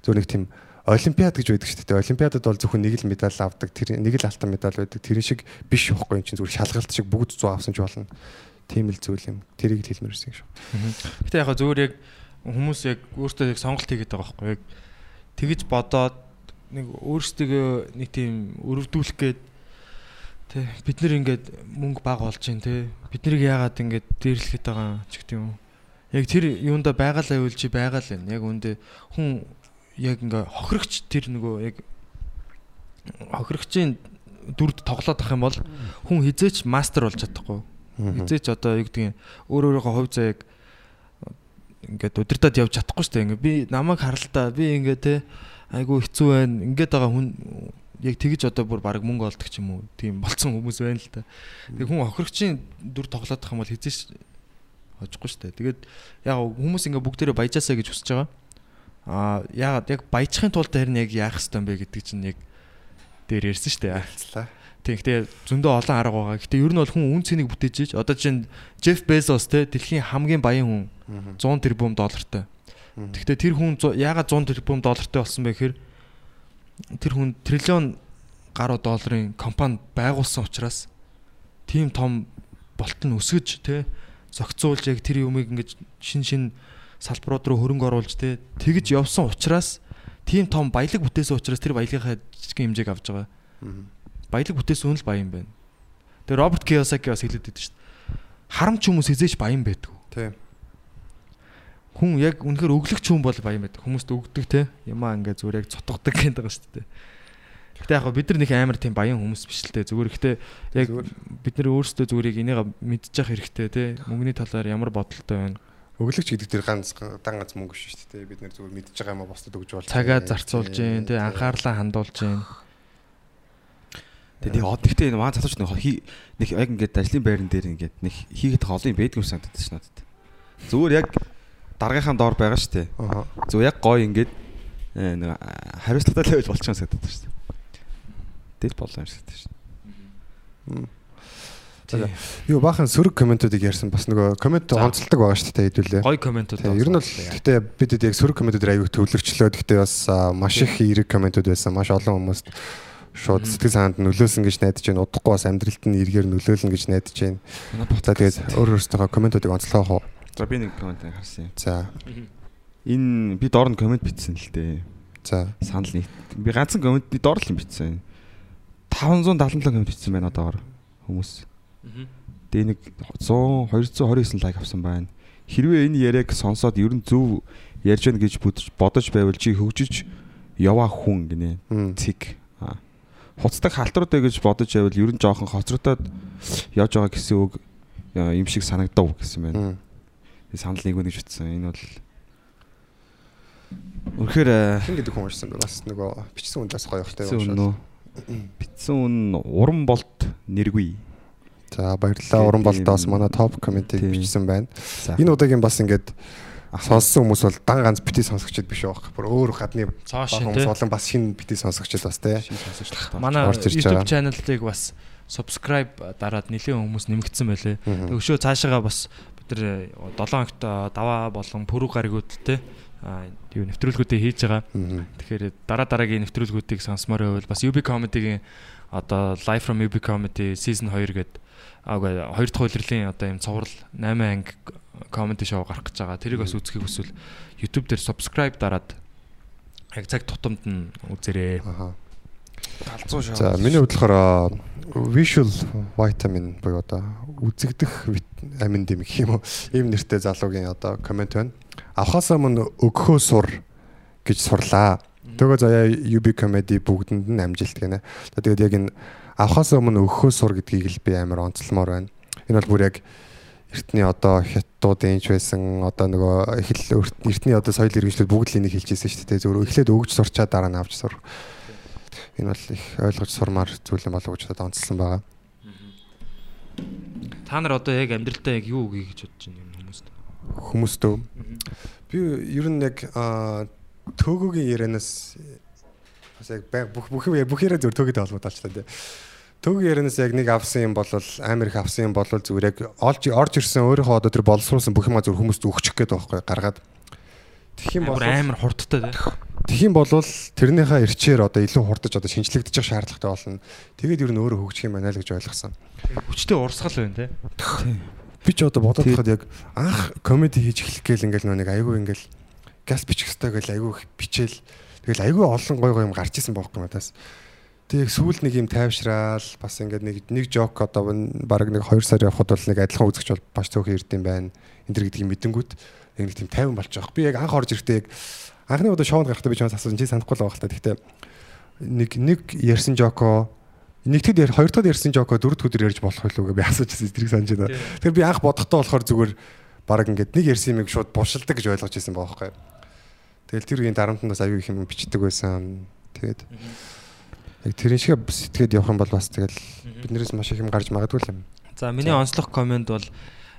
Зүгээр нэг тийм олимпиад гэж байдаг шүү дээ. Олимпиадад бол зөвхөн нэг л медаль авдаг. Тэр нэг л алтан медаль байдаг. Тэр шиг биш байхгүй юм чинь зүгээр шалгалт шиг бүгд 100 авсан ч болно. Тийм л зүйл юм. Тэрийг л хэлмээр байсан шүү.
Гэтэ яг зүгээр яг хүмүүс яг өөртөө яг сонголт хийгээд байгаа байхгүй яг тэгэж бодоод нэг өөрсдөө нэг тийм өрөвдүүлэх гээд тий бид нар ингээд мөнгө баг олж гин тий бид нарыг яагаад ингээд дээрлэхэд байгаа ч гэдэг юм яг тэр юунда байгаль аюул чи байгаал байна яг үндэ хүн яг ингээ хохирогч тэр нөгөө яг хохирогчийн дүрд тоглоод ах юм бол хүн хизээч мастер болж чадахгүй хизээч одоо юу гэдгийг өөр өөрийнхөө хувь заяаг ингээд удирдах явж чадахгүй шүү дээ. Ингээ би намайг харалтаа би ингээ те айгу хэцүү байна. Ингээд байгаа хүн яг тэгж одоо бүр баг мөнгө олдог ч юм уу. Тийм болцсон хүмүүс байна л та. Тэг хүн охирогчийн дүр тоглоод тах юм бол хизээш хожихгүй шүү дээ. Тэгээд яг хүмүүс ингээ бүгдээрээ баяжаасаа гэж хүсэж байгаа. Аа яагаад яг баяжхын тулд харин яг яах ёстой юм бэ гэдэг чинь яг дээр ярьсан шүү дээ.
Ялцлаа.
Тийм гэхдээ зөндөө олон арга байгаа. Гэхдээ ер нь бол хүн үн цэнийг бүтээж ич. Одоо чинь Jeff Bezos те дэлхийн хамгийн баян хүн 100 тэрбум доллартай. Гэхдээ тэр хүн яагаад 100 тэрбум доллартай болсон бэ гэхээр тэр хүн триллион гаруй долларын компани байгуулсан учраас тийм том болт нь өсгөж те зохицуулж яг тэр юмыг ингэж шин шин салбарууд руу хөрөнгө оруулж те тэгж явсан учраас тийм том баялаг бүтээсэн учраас тэр баялагынхаа жижиг хэмжээг авч байгаа. Баялаг бүтээсэн хүн л баян байна. Тэгээ Роберт Кiyosaki бас хэлээд байдаг шүү дээ. Харамч хүмүүс хизээч баян байдаг.
Тийм.
Хүн яг үнэхээр өглөгч хүн бол баян байдаг. Хүмүүст өгдөг те. Ямаа ингээ зүгээр яг цотгодог гэдэг байгаа шүү дээ. Гэтэ яг бид нар нэг амар тийм баян хүмүүс биш л те. Зүгээр ихтэй яг бид нар өөрсдөө зүгээр яг энийг мэдчих хэрэгтэй те. Мөнгөний талаар ямар бодолтой байна.
Өглөгч гэдэг тэр ганц дан ганц мөнгө шүү дээ. Бид нэр зүгээр мэдж байгаа юм а бусдад өгж болж.
Цагаа зарцуулж гин те. Анхаарлаа хандуулж гин.
Тэгээ од гэхдээ энэ маань залууч нэг нэг яг ингээд ажлын байран дээр ингээд нэг хийгээд олон юм байдгүй санагдаад шнэ надад. Зүгээр яг даргийнхаа доор байгаа шүү дээ. Зүгээр яг гоё ингээд э, нэг хариуцлагатай л байж болчихсон санагдаад шүү дээ. Дээл болоо юм шиг шүү дээ.
Юу баахан сөрөг комментуудыг ярьсан бас нөгөө коммент онцолдог байгаа шүү дээ хэдүүлээ.
Гой комментууд.
Тэгээ ер нь бол гэхдээ бидэд яг сөрөг комментууд аягүй төвлөрчлөө. Гэхдээ бас маш их эерэг комментууд байсан. Маш олон хүмүүст шууд сэтгэл санаанд нөлөөлсөн гэж найдаж байна. Удахгүй бас амьдралд нь эргээр нөлөөлнө гэж найдаж байна. За тэгээд өөр өөрсдөө комментуудыг онцлох уу.
За би нэг комент харсан юм.
За.
Энэ би доор нь комент бичсэн л дээ.
За.
Санал нийт. Би ганцхан комент би доор л юм бичсэн. 577 комент бичсэн байна одоогор хүмүүс. Тэгээ нэг 100 229 лайк авсан байна. Хэрвээ энэ яриаг сонсоод ер нь зөв ярьж байна гэж бодож байвал чи хөгжиж яваа хүн гинэ. Цэг. Хуцдаг халтруудаа гэж бодож байвал ер нь жоохон хоцротоод явж байгаа гэсэн үг юм шиг санагдав гэсэн байна. Санал нэг нэг бичсэн. Энэ бол Үнэхээр
Хин гэдэг хүн уншсан бэ? Бас нөгөө бичсэн хүн бас гоё ихтэй
үнэ. Бичсэн үн уран болт нэргүй.
За баярлалаа. Уран болтоос манай топ комментиг бичсэн байна. Энэ удаагийн бас ингээд сонссон хүмүүс бол дан ганц бити сонсогчд биш байх. Бүр өөр гадны хүмүүс
те.
олон бас шинэ бити сонсогчд бас
тахтаа.
Манай YouTube channel-ыг бас subscribe дараад нэлээд хүмүүс нэмэгдсэн байлээ. Өшөө цаашаага бас бид нар 7 хоногт даваа болон пүрүү гаригуд те а юу нэвтрүүлгүүдээ хийж байгаа. Тэгэхээр дараа дараагийн нэвтрүүлгүүдийг сонсомоор байвал бас UB comedy-гийн одоо Live from UB comedy season 2 гэдэг аагүй хоёр дахь улирлын одоо юм цоврал 8 анги comedy show гарах гэж байгаа. Тэрийг бас үзхийг хүсвэл YouTube дээр subscribe дараад яг цаг тутамд нь үзээрэй.
Аха.
Галзуу шоу.
За миний бодлохоор visual vitamin буюу одоо үзэгдэх амин дэм гэх юм уу ийм нэртэй залуугийн одоо комент байна. Авахаас өмнө өгөхөө сур гэж сурлаа. Төгөө заяа UB comedy бүгдэнд нь амжилт гинэ. Тэгээд яг энэ авахаас өмнө өгөхөө сур гэдгийг л би амар онцлмоор байна. Энэ бол бүр яг эртний одоо хятадууд энэч байсан одоо нөгөө эхэл эртний одоо соёл иргэншлүүд бүгд л энийг хэлчихсэн шүү дээ. Зөв эхлээд өгж сурчаа дараа нь авч сур. Энэ бол их ойлгож сурмаар зүйл юм болов уу гэж одоо онцлсан байгаа.
Та нар одоо яг амьдралдаа яг юу үгүй гэж бодож байна юм хүмүүст?
Хүмүүстөө би ер нь яг аа, төөгөөгийн ярианаас бас яг бүх бүх бүх яриа зөв ч та тий. Төөгөө ярианаас яг нэг авсан юм бол амар их авсан юм бол зүгээр яг олж орж ирсэн өөрийнхөө одоо тэр боловсруулсан бүх юма зөв хүмүүст өгчих гээд байгаа байхгүй гаргаад Тэгэх юм бол
Амар хурдтай.
Тэгэх юм бол тэрнийхээ эрчээр одоо илүү хурдаж одоо шинжлэгдэж явах шаардлагатай болно. Тэгээд ер нь өөрөө хөгжих юм байна л гэж ойлгосон.
Хүчтэй урсгал байна те.
Би ч одоо бодоод байхад яг анх комеди хийж эхлэх гээл ингээл нэг айгүй ингээл газ бичих хэвээр гэл айгүй бичээл тэгэл айгүй олон гой гой юм гарч исэн юм тас. Тэг яг сүүлд нэг юм тайвшраал бас ингээд нэг нэг жок одоо баг нэг 2 сар явхад бол нэг адилхан үзэгч бол баш цөөхөн ирд юм байна. Энд дэр гэдгийг мэдэнгүүт нэг тийм 50 болж байгаа. Би яг анх орж ирэхдээ яг анхны удаа шоунд гарахдаа би чамаас асуусан чи санахгүй л байгаа л та. Гэхдээ нэг нэг ярьсан жоко нэгтгэд яар хоёр дахь ярьсан жоко дөрөв өдөр ярьж болох байлгүй гэж би асууж байсан тэрийг санаж байна. Тэгэхээр би анх бодохдоо болохоор зүгээр баг ингээд нэг ярьсан юмыг шууд бушилдаг гэж ойлгож байсан байгаа байхгүй. Тэгэл тэр үеийн дарамтанд бас аюу их юм бичдэг байсан. Тэгээд яг тэрэн шиг сэтгэхэд явах юм бол бас тэгэл биднээс маш их юм гарч магадгүй л юм.
За миний онцлог комент бол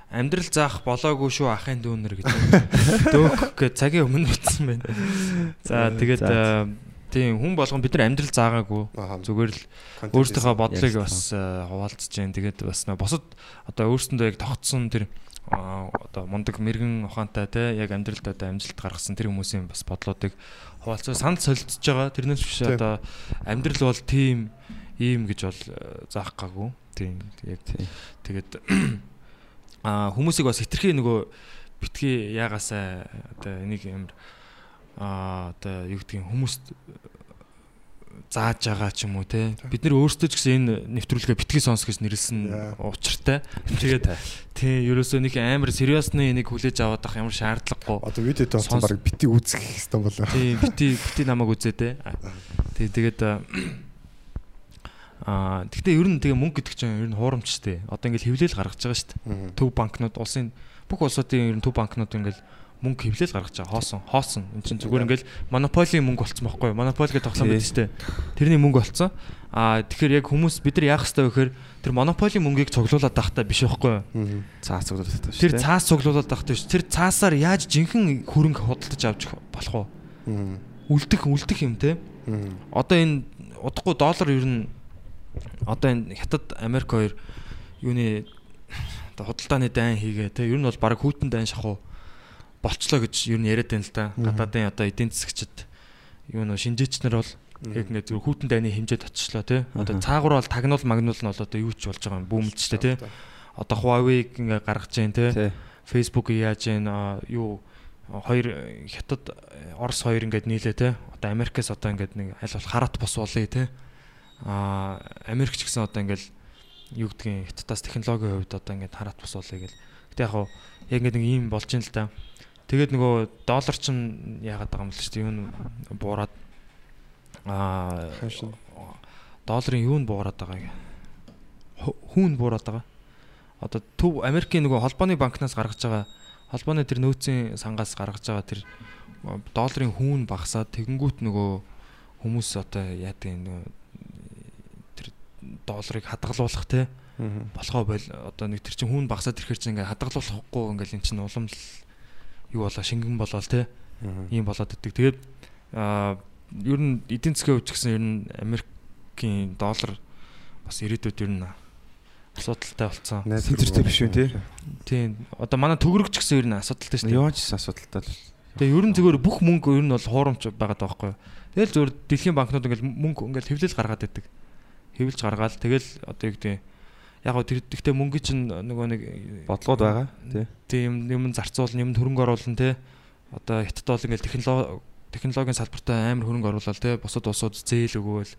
амьдрал заах болоогүй шүү ахын дүүнер гэж. Дөөх гэж цагийн өмнө бичсэн байна. За тэгээд э, тийм хүн болгон бид нар амьдрал заагаагүй.
Аа.
Зүгээр л өөртөөхөө бодлыг бас э, хуваалцаж जैन. Тэгээд бас босод одоо өөрсөндөө яг тогтсон тэр одоо мундаг мэрэгэн ухаантай те яг амьдралд одоо амжилт гаргасан тэр хүмүүсийн бас бодлоодыг хуваалцаа санал солилцож байгаа. Тэрнээс биш одоо амьдрал бол тийм ийм гэж бол э, заах гаагүй. Тийм яг
Тийм.
тэгээд аа хүмүүсийг бас хитрхи нөгөө битгий яагаасаа одоо энийг амар аа одоо юу гэдгийг хүмүүст зааж байгаа ч юм уу те. Бид нар өөрсдөө ч гэсэн энэ нэвтрүүлгээ битгий сонс гэж нэрлсэн учиртай. Тэгээд тий ерөөсөө нэг амар сериосны энийг хүлээж аваад ах ямар шаардлагагүй
Одоо видео
Сонс-
баг бити үзэх хэвээр болоо.
тий бити бити намайг үзээ те. Тий тэгээд аа тэгтээ ер нь тэгээ мөнгө гэдэг чинь ер нь хуурамчтэй одоо ингээл хевлэл гаргаж байгаа шүү дээ төв банкнууд улсын бүх улсуудын ер нь төв банкнууд ингээл мөнгө хевлэл гаргаж байгаа. Хоосон хоосон. Эн чинь зүгээр ингээл монополийн мөнгө болцсон байхгүй юу? Монополигээ тоглоом байдаг шүү дээ тэрний мөнгө болцсон. А тэгэхээр яг хүмүүс бид нар яах хэрэгтэй вэ гэхээр тэр монополийн мөнгийг цуглуулад байхдаа биш байхгүй юу?
Цаас цуглуулдаг шүү.
тэр цаас цуглуулад байхдаа биш. Тэр цаасаар яаж жинхэнэ хөрөнгө худалдаж авч болох вэ? Үлдэх үлдэх юм те. Одоо энэ удахгүй доллар ер нь одоо энэ хятад Америк хоёр юуны одоо худалдааны дайн хийгээ те. Ер нь бол баг хүүтэн дайн шахуу болчлоо гэж ер нь яриад байна л да. Гадаадын одоо эдийн засагчд юу нөө шинжээч нар бол яг ингээд зөв хүүтэн дайны хэмжээд оччлоо те. Одоо цаагуур бол тагнуул магнуул нь бол одоо юу ч болж байгаа юм бүүмэлж штэ те. Одоо Huawei-г ингээд гаргаж जैन те.
Тий.
Facebook яаж जैन юу хоёр э, хятад э, Орос хоёр ингээд нийлээ те. Одоо Америкээс одоо ингээд нэг аль бол хараат бус болъё те. Аа Америк ч гэсэн одоо ингээд юу гэдгийг хятадаас технологийн хувьд одоо ингээд хараат бус болъё гэл. Гэтэ яг хуу яг ингээд нэг ийм болж ин л та. Тэгээд нөгөө доллар ч яагаад байгаа юм л шүү дээ. Юу нь буураад аа долларын юу нь буураад байгаа юм. Хүүн буураад байгаа. Одоо төв Америкийн нөгөө холбооны банкнаас гаргаж байгаа холбооны тэр нөөцийн сангаас гаргаж байгаа тэр долларын хүүн багасаад тэгэнгүүт нөгөө хүмүүс одоо яадаг нөгөө тэр долларыг хадгалуулах те болохоо бол одоо нэг тэр чинь хүүн багасаад ирэхэр чинь ингээ хадгалуулахгүй ингээл эн чинь улам л юу болоо шингэн болоо те ийм болоод идэг. Тэгээд аа ер нь эдийн засгийн хувьд ч гэсэн ер нь Америкийн доллар бас ирээдүйд ер нь асуудалтай болцсон.
Сэнцэртэй биш үү тий.
Тийм. Одоо манай төгрөгч гэсэн ер нь асуудалтай шүү дээ.
Яваач асуудалтай л.
Тэгээ ер нь зүгээр бүх мөнгө ер нь бол хуурамч байгаад байгаа байхгүй юу. Тэгэл зүгээр дэлхийн банкнууд ингээл мөнгө ингээл хэвлэл гаргаад байдаг. Хэвлж гаргаад тэгэл одоо юу гэдэг яг гоо тэр гэхдээ мөнгө чинь нөгөө нэг
Бодлогод байгаа тий.
тийм юм зарцуулна, юм хөрөнгө оруулна те. Одоо хятад бол ингээл технологи технологийн салбартаа амар хөрөнгө оруулаад те. Бусад улсууд зээл өгөөл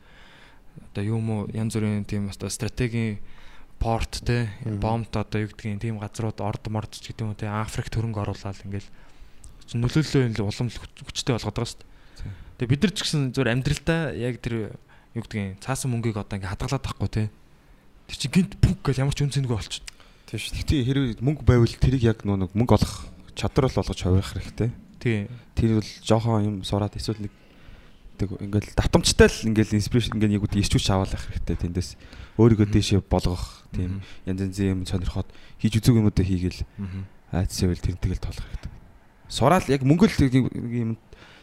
одоо юм уу янз бүрийн тийм одоо стратегийн порт те бомт одоо юу гэдгийг тийм газрууд орд морд ч гэдэг юм уу те Африкт хөрөнгө оруулаад ингээл нөлөөллөө ингээл улам хүчтэй болгоод байгаа шүү дээ. Тэгээ бид нар ч гэсэн зөвөр амьдралдаа яг тэр юу гэдгийг цаасан мөнгийг одоо ингээ хадгалаад тахгүй те. Тэр чи гинт бүг гэл ямар ч үнцэнгүй болчих.
Тийм шүү.
Гэхдээ хэрвээ мөнгө байвал тэрийг яг нөө нэг мөнгө олох чадвар л болгож хувирах хэрэгтэй.
Тий.
Тэр бол жоохон юм сураад эсвэл нэг ингээл давтамжтай л ингээл инспирэшн ингээл нэг үгүй ирчүүч аваалах хэрэгтэй тэндээс өөрийгөө дээшээ болгох тийм янз янзын юм сонирхоод хийж үзэг юмудаа хийгээл айдсаа үл тэр тэгэл тоолох хэрэгтэй. Сураал яг мөнгө л нэг юм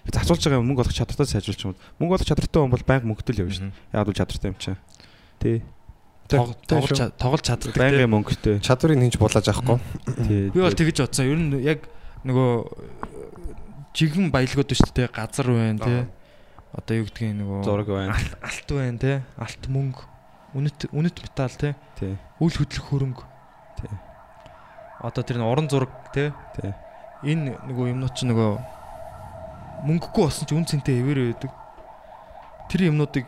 зацуулж байгаа юм мөнгө олох чадвартай сайжруулж юм. Мөнгө олох чадвартай хүн бол байнга мөнгөтэй л явна шүү дээ. Яг бол чадвартай юм чинь. Тий.
Тоглож тоглож чаддаг.
Байнгын мөнгөтэй.
Чадварыг хинж булааж авахгүй.
Тий.
Би бол тэгэж бодсон. Ер нь яг нөгөө жигэн баялгууд шүү дээ. Газар байна те. Одоо юу гэдгийг нөгөө
Зураг байна.
Алт- байна те. Алт мөнгө. Үнэт үнэт металл те.
Тий.
Үл хөдлөх хөрөнгө.
Тий.
Одоо тэр нь орон зураг те.
Тий.
Энэ нөгөө юмнууд чи нөгөө мөнгөгүй болсон чи үн цэнтэй хэвээр байдаг. Тэр юмнуудыг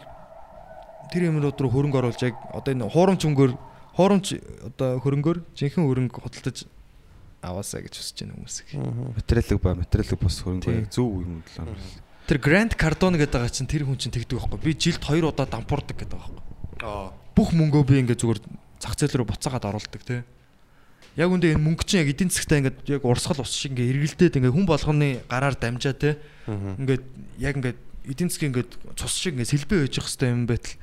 тэр юмнууд руу хөрөнгө оруулж яг одоо энэ хуурамч өнгөөр хуурамч одоо хөрөнгөөр жинхэнэ хөрөнгө худалдаж аваасаа гэж хүсэж байна хүмүүс их.
Материалыг ба материалыг бас хөрөнгө яг зөв юм л.
Тэр Grand Cardone гэдэг байгаа чинь тэр хүн чинь тэгдэг байхгүй. Би жилд 2 удаа дампуурдаг гэдэг байхгүй.
Аа.
Бүх мөнгөө би ингээд зүгээр зах зээл рүү буцаагаад оруулдаг тий. Яг үндэ энэ мөнгө чинь яг эдийн засгтаа ингээд яг урсгал ус шиг ингээд эргэлдээд ингээд хүн болгоны гараар дамжаа тий. Ингээд яг ингээд эдийн засгийн ингээд цус шиг ингээд сэлбэ байж их хэвээр юм байтал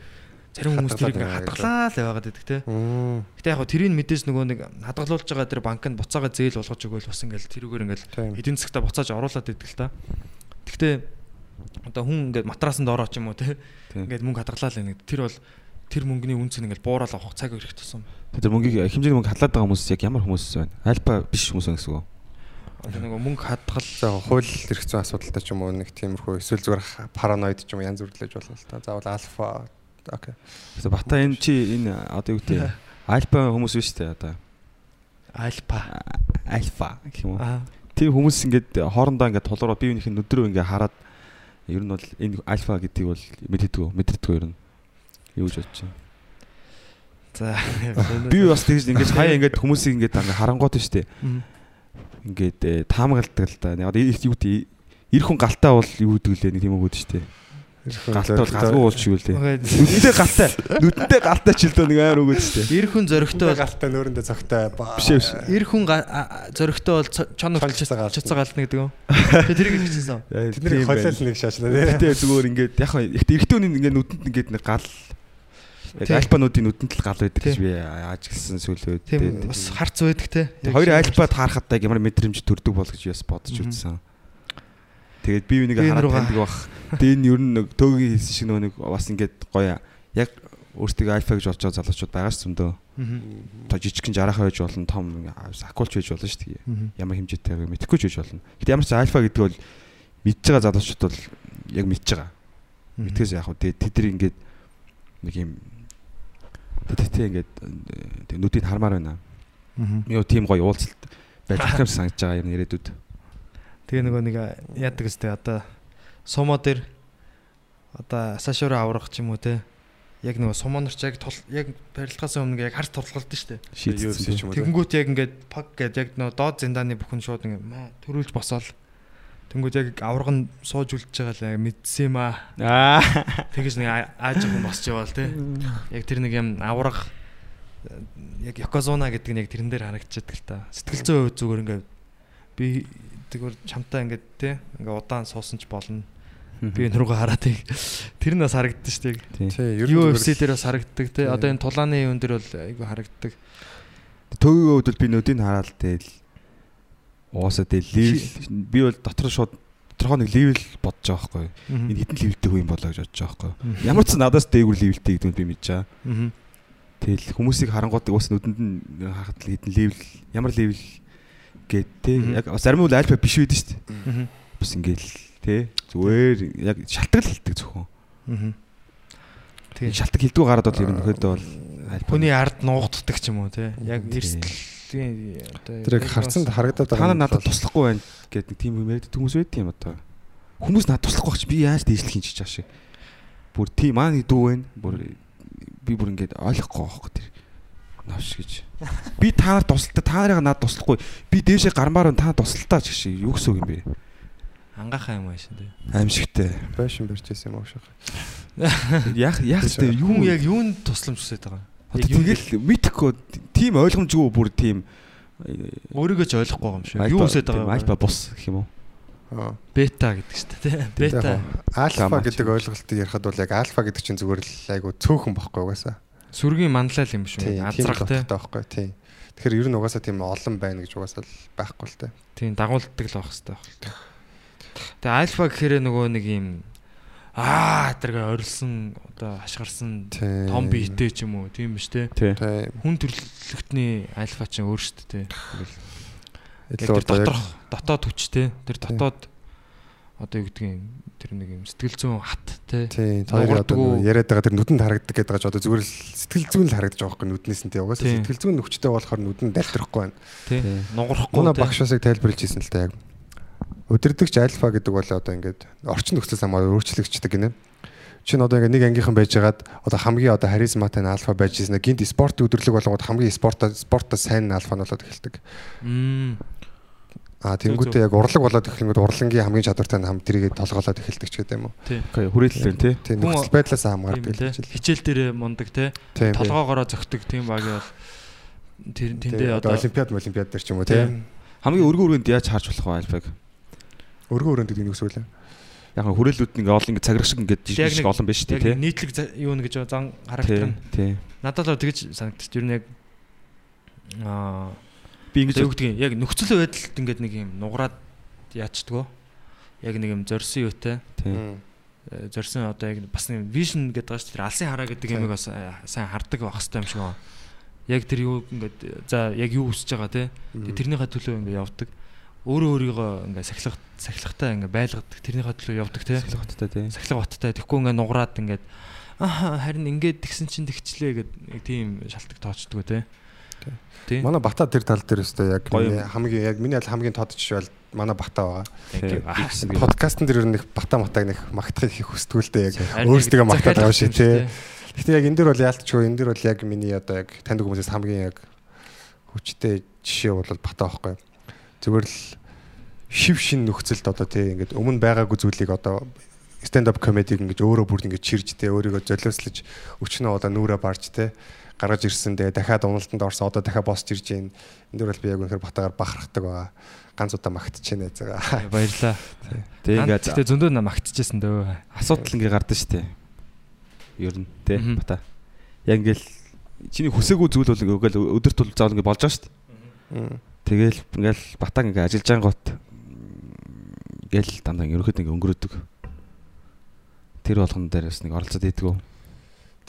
зарим хүмүүс тэрийг хадгалаа л байгаад байдаг.
Мм.
Гэтэ яг тэрийг мэдээж нөгөө нэг хадгалуулж байгаа тэр банкнд буцаага зээл болгож өгөөл бас ингээд тэрүүгээр ингээд
Тийм.
эдийн засгтаа буцааж оруулаад идэг л та. Гэхдээ одоо хүн ингээд матрасанд ороо ч юм уу те ингээд мөнгө хадгалаа л нэг тэр бол тэр мөнгөний үнц нь ингээд буурал авах цаг ирэх тусам.
Тэр мөнгийг хэмжээний мөнгө хадлаад байгаа хүмүүс яг ямар хүмүүс байна? Альба биш хүмүүс гэсэн үг.
Одоо нөгөө мөнгө хадгал
За хууль эрх зүйн асуудалтай ч юм уу нэг тиймэрхүү эсвэл зүгээр параноид ч юм уу янз бүрлэж болно л та. Заавал альфа окей.
За бата энэ чи энэ одоо юу гэдэг альфа хүмүүс биш үү одоо
альпа.
альфа гэх юм уу? Тийм хүмүүс ингээд хоорондоо ингээд толгороо бие биенийх нь нүдрөө ингээд хараад ер нь бол энэ альфа гэдгийг бол мэддэггүй мэддэггүй ер нь юу гэж бодож байна.
За.
Би бас тэгж ингээд хаяа ингээд хүмүүсийг ингээд ингээд харангуут дээ.
Мгм.
Ингээд э, таамагладаг л да. Одоо юу гэдэг эр хүн галтаа бол юу гэдэг лээ нэг тийм үг гэдэг Галтаа бол галгүй шиг үлээ.
Окей.
Нүдтэй галтаа. Нүдтэй галтаа ч л дөө нэг амар шүү дээ.
Эр хүн зөрөгтэй бол
галтай нөөрөндөө цогтой
Биш биш.
эр хүн зөрөгтэй бол чон
Чонцоо гална.
гэдэг юм. Тэгээ тэрийг хэлчихсэн.
Тэдний хойлол нэг шаачлаа тий.
Гэтэ зүгээр ингээд яг хаа эрэгтэй хүний ингээд нүдэнд ингээд нэг гал яг альпануудын нүдэнд л гал байдаг гэж би ааж гэлсэн сүлөө.
Тийм бас харц байдаг те.
Хоёр альпад харахад яг ямар мэдрэмж төрдөг бол гэж бас бодож үзсэн. Тэгээд би үнийг хараад таньдаг бах. Тэгээд энэ ер нь нэг төөгийн хэлсэн шиг нөгөө нэг бас ингээд гоё яг өөртөө альфа гэж болж байгаа залуучууд байгаа шүү зөндөө. То жижигхэн жарахаа байж болно, том акулч байж болно дээ.
Мгм.
Ямар хэмжээтэйг мэдэхгүй ч байж болно. Гэтэ ямар ч альфа гэдэг бол мэдж байгаа залуучууд бол яг мэдж байгаа. Мэдхээс яг хөө тэд нар ингээд нэг юм тэтгэвтэй ингээд тэг нүдийг хармаар байна.
Мгм.
Юу тийм гоё уулзалт байж болох юм санагдаж байгаа юм ирээдүйд.
Тэгээ нөгөө нэг яадаг өстэй одоо сумо дээр одоо сашуура аврах ч юм уу те. Яг нөгөө сумонорч яг тул яг барилгаас өмнө яг тулгалдсан шүү дээ.
Шийдсэн
ч юм уу. тий.
Тэгэнгүүт яг ингээд паг гэдэг яг нөгөө доод зиндааны бүхэн шууд ингээд маа төрүүлж босоол. Тэнгүүд яг авраг нь сууж үлдэж байгаа л яг мэдсэн юм аа.
Аа.
Тэгэж нэг ааж юм босч яваал те. Яг тэр нэг юм авраг э, яг Yokozuna гэдэг нь яг тэрэн дээр харагдчихдаг л та. Сэтгэл зүйн хувьд зүгээр ингээд би тэгвэр чамтай ингээд те ингээд удаан суусан ч болно. Би энэ руугаа хараад тийг. Тэр нь бас харагддаг шүү дээ.
Тий, ер нь
UFC дээр бас харагддаг те. Одоо энэ тулааны юм дээр бол айгүй харагддаг.
Төвийн хувьд бол би нүдийг хараад тэгэл уусаа тэгэл левел би бол дотор шууд доторхоо нэг левел бодож байгаа байхгүй. Энэ хитэн левелтэй хүн болоо гэж бодож байгаа байхгүй. Ямар ч надаас дээгүр левелтэй гэдэг нь би мэдэж байгаа. Тэгэл хүмүүсийг харангуйдаг бас нүдэнд нь хахад л хэдэн левел ямар левел гээд те яг зарим үл альфа биш байдаг шүү дээ.
Аа.
Бас ингээл те зүгээр яг шалтгаал хэлдэг зөвхөн.
Аа.
Тэгээ шалтгаал хэлдэггүй гараад бол ерөнхийдөө бол альфа.
Хүний ард нуугддаг ч юм уу те. Яг
Тийм.
эрсдлийн одоо
Тэр яг харцанд харагдаад
та нар надад туслахгүй байна гэдэг тийм юм яриад хүмүүс байд юм одоо. Хүмүүс надад туслахгүй ч би яаж дээшлэх юм чиж ашиг. Бүр тийм маа нэг дүү байна. Бүр би бүр ингээд ойлгохгүй байхгүй тэр. Навш гэж. Би та нарт тусалтай та нарыг надад туслахгүй. Би дээшээ гармаар та тусалтаа ч гэж юу гэсэн үг юм бэ?
ангаахаа юм аашин те.
Аимшигтэй.
байшин барьж байсан юм уу шах.
Яг яг тэ юу
яг юунд тусламж хүсэж байгаа.
Одоо тэгэл мэдхгүй тийм ойлгомжгүй бүр тийм
Өөрийгөө ч ойлгохгүй юм шиг. Юу хүсэж байгаа
альфа
вэ?
бус гэх юм уу?
Аа.
Бета гэдэг шүү дээ те. Бета.
Альфа гэдэг ойлголтыг ярихад бол яг альфа гэдэг чинь зүгээр л айгу цөөхөн бохгүй угаасаа.
Сүргийн манлал юм шүү.
Тийм, тийм
Азрах те.
бохгүй байхгүй тийм. Тэгэхээр ер нь угаасаа тийм олон байна гэж угаасаа л байхгүй л те.
Тийм дагуулдаг л байх хэрэгтэй байх л та. Тэгээ альфа гэхээр нөгөө нэг юм аа тэргээ орилсон одоо хашгирсан
Тийм.
том биетэй ч юм уу тийм биш.
Тий.
Тийм.
Хүн төрлөختний альфа чинь өөр шүү дээ. Яг
Илүү
доторх дотоод хүчтэй тэр дотоод одоо юу гэдгийг тэр нэг юм сэтгэл зүйн хат те.
Хоёрын одоо яриад байгаа тэр нүдэнд харагддаг гэдэг ч одоо зүгээр л сэтгэл зүйн л харагдаж байгаа байхгүй нүднээс нь тийм угаасаа сэтгэл зүйн хүчтэй болохоор нүдэнд дайлтрахгүй байна.
Тий.
Нугарахгүй. Те.
багш усыг тайлбарлаж ирсэн л та яг. Өдөрдөгч альфа гэдэг бол одоо ингээд орчин нөхцөл хамаар өөрчлөгчдөг гинэ. Чинь одоо ингээд нэг ангийнхан байжгаад одоо хамгийн одоо харизматай нь альфа байж ирсэн. Гинт спорт өдрлөг болгоод хамгийн спорт спортоо сайн нь альфа нь болоод эхэлдэг. А тэнгуүтээ яг урлаг болоод эхлэнгүүт урлагийн хамгийн чадвартай нь хам тэрийг толголоод эхэлдэг ч гэдэг юм уу.
Окей, хүрээлэл байна тий.
Тийм
Хүн-
нөхцөл байдлаас хамаардаг л гэж.
Хичээл дээр мундаг те.
Тийм.
Толгоогоороо зөгтөг тийм багийн бол тэр тэндээ
одоо олимпиад олимпиад дээр ч юм уу
тийм.
Хамгийн өргөн өргөнд яаж харж болох вэ альфаг?
Өргөн өрөөнд гэдэг нь юу гэсэн үг вэ?
Яг нь хүрээлүүд нэг олон ингэ цаграх шиг ингээд
Яг
жижиг
нэг-
олон байна шүү
яг
тий.
нийтлэг юу нэг гэж зан характер
Тий.
нь
Тий.
надад л тэгж санагдчих. Нь яг аа
Би
одоо юу
ингэж
гэдгийг яг нөхцөл байдалд ингээд нэг юм нугараад яачдгөө. Яг нэг юм зорсон юутай.
тий.
э, зорсон одоо яг бас нэг вижн гэдэг байгаа шүү дээ. Тэр алсын хараа гэдэг юмыг бас э, сайн хардаг байх хэрэгтэй юм шиг байна. Яг тэр юу ингээд за яг юу хүсэж байгаа те. Тэрнийхээ төлөө ингээд явдаг. Өөрөө өөрийгөө ингээд сахилах сахилахтай ингээд байлгадаг. Тэрнийхээ төлөө явдаг те.
баттай тий.
Сахилах баттай. Тэгэхгүй ингээд нугараад ингээд аа харин ингээд тэгсэн чинь тэгчлээ гэдэг яг тийм шалтгаан тоочдгоо те. Тий.
Манай бата тэр тал дээр өстой яг хамгийн яг миний аль хамгийн тод жишээ бол манай бата байгаа. Подкастн дээр нэг бата матаг нэг магтахыг их хүсдэг л дээ яг өөрсдөө магтаад байгаа
захиалах
тий. Гэхдээ яг энэ дэр бол яалтчгүй энэ дэр бол яг миний одоо яг таньдаг хүмүүсээс хамгийн яг хүчтэй жишээ бол бата байхгүй. Зүгээр л шив шин нөхцөлд одоо тий ингээд өмнө байгаагүй зүйлийг одоо stand up comedy ингэж өөрөө бүр ингэж чирж тий өөрийгөө золиослож өчнөө одоо нүрэ барж тий гаргаж ирсэн тэгээ дахиад уналтанд орсон одоо дахиад босч ирж гин энэ дөр бол би яг үнэхээр батагаар бахархдаг байгаа ганц удаа магтчихээн заяа
Баярлаа. Ингээд тэгтээ зөндөө магтчихсэн дөө.
асуудал ингээ гардаг шүү дээ. Ер нь тий бата. Яг ингээл чиний хүсээгүй зүйл бол ингээл өдөрт бол заавал ингээ болж байгаа шүү дээ. Тэгэл ингээл батаг ингээ ажиллаж байгаа гот ингээл дандаа ерөөхдөө ингээ өнгөрөөдөг. Тэр болгон дээрээс нэг оролцоод идэггүй.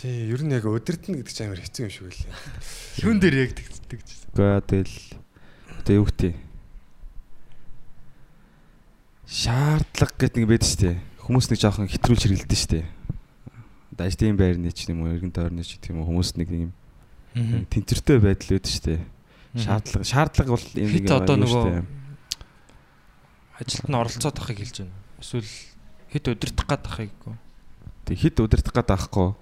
Тий ер нь яг өдөртнө гэдэг чинь амар хэцүү юм шиг үлээ
Юун дээр яг тэгдэг.
Гэхдээ тэгэл одоо юу гэдэг шаардлага гэдэг нэг байдаг шүү дээ. Хүмүүс нэг жоохон хэтрүүлж хэрэлдэж шүү дээ. Даждын байрны ч юм уу, эргэн тойрны ч гэх юм уу хүмүүс нэг юм тэнцвэртэй байдал үүдэж шүү дээ. Шаардлага шаардлага бол энэ нэг
одоо
юм шүү
нөгөө
дээ.
ажилд нь оролцоод ахыг хэлж байна. Эсвэл хит өдөртөх гад ахыг гоо.
Тэг хит удирдах гээд авахгүй.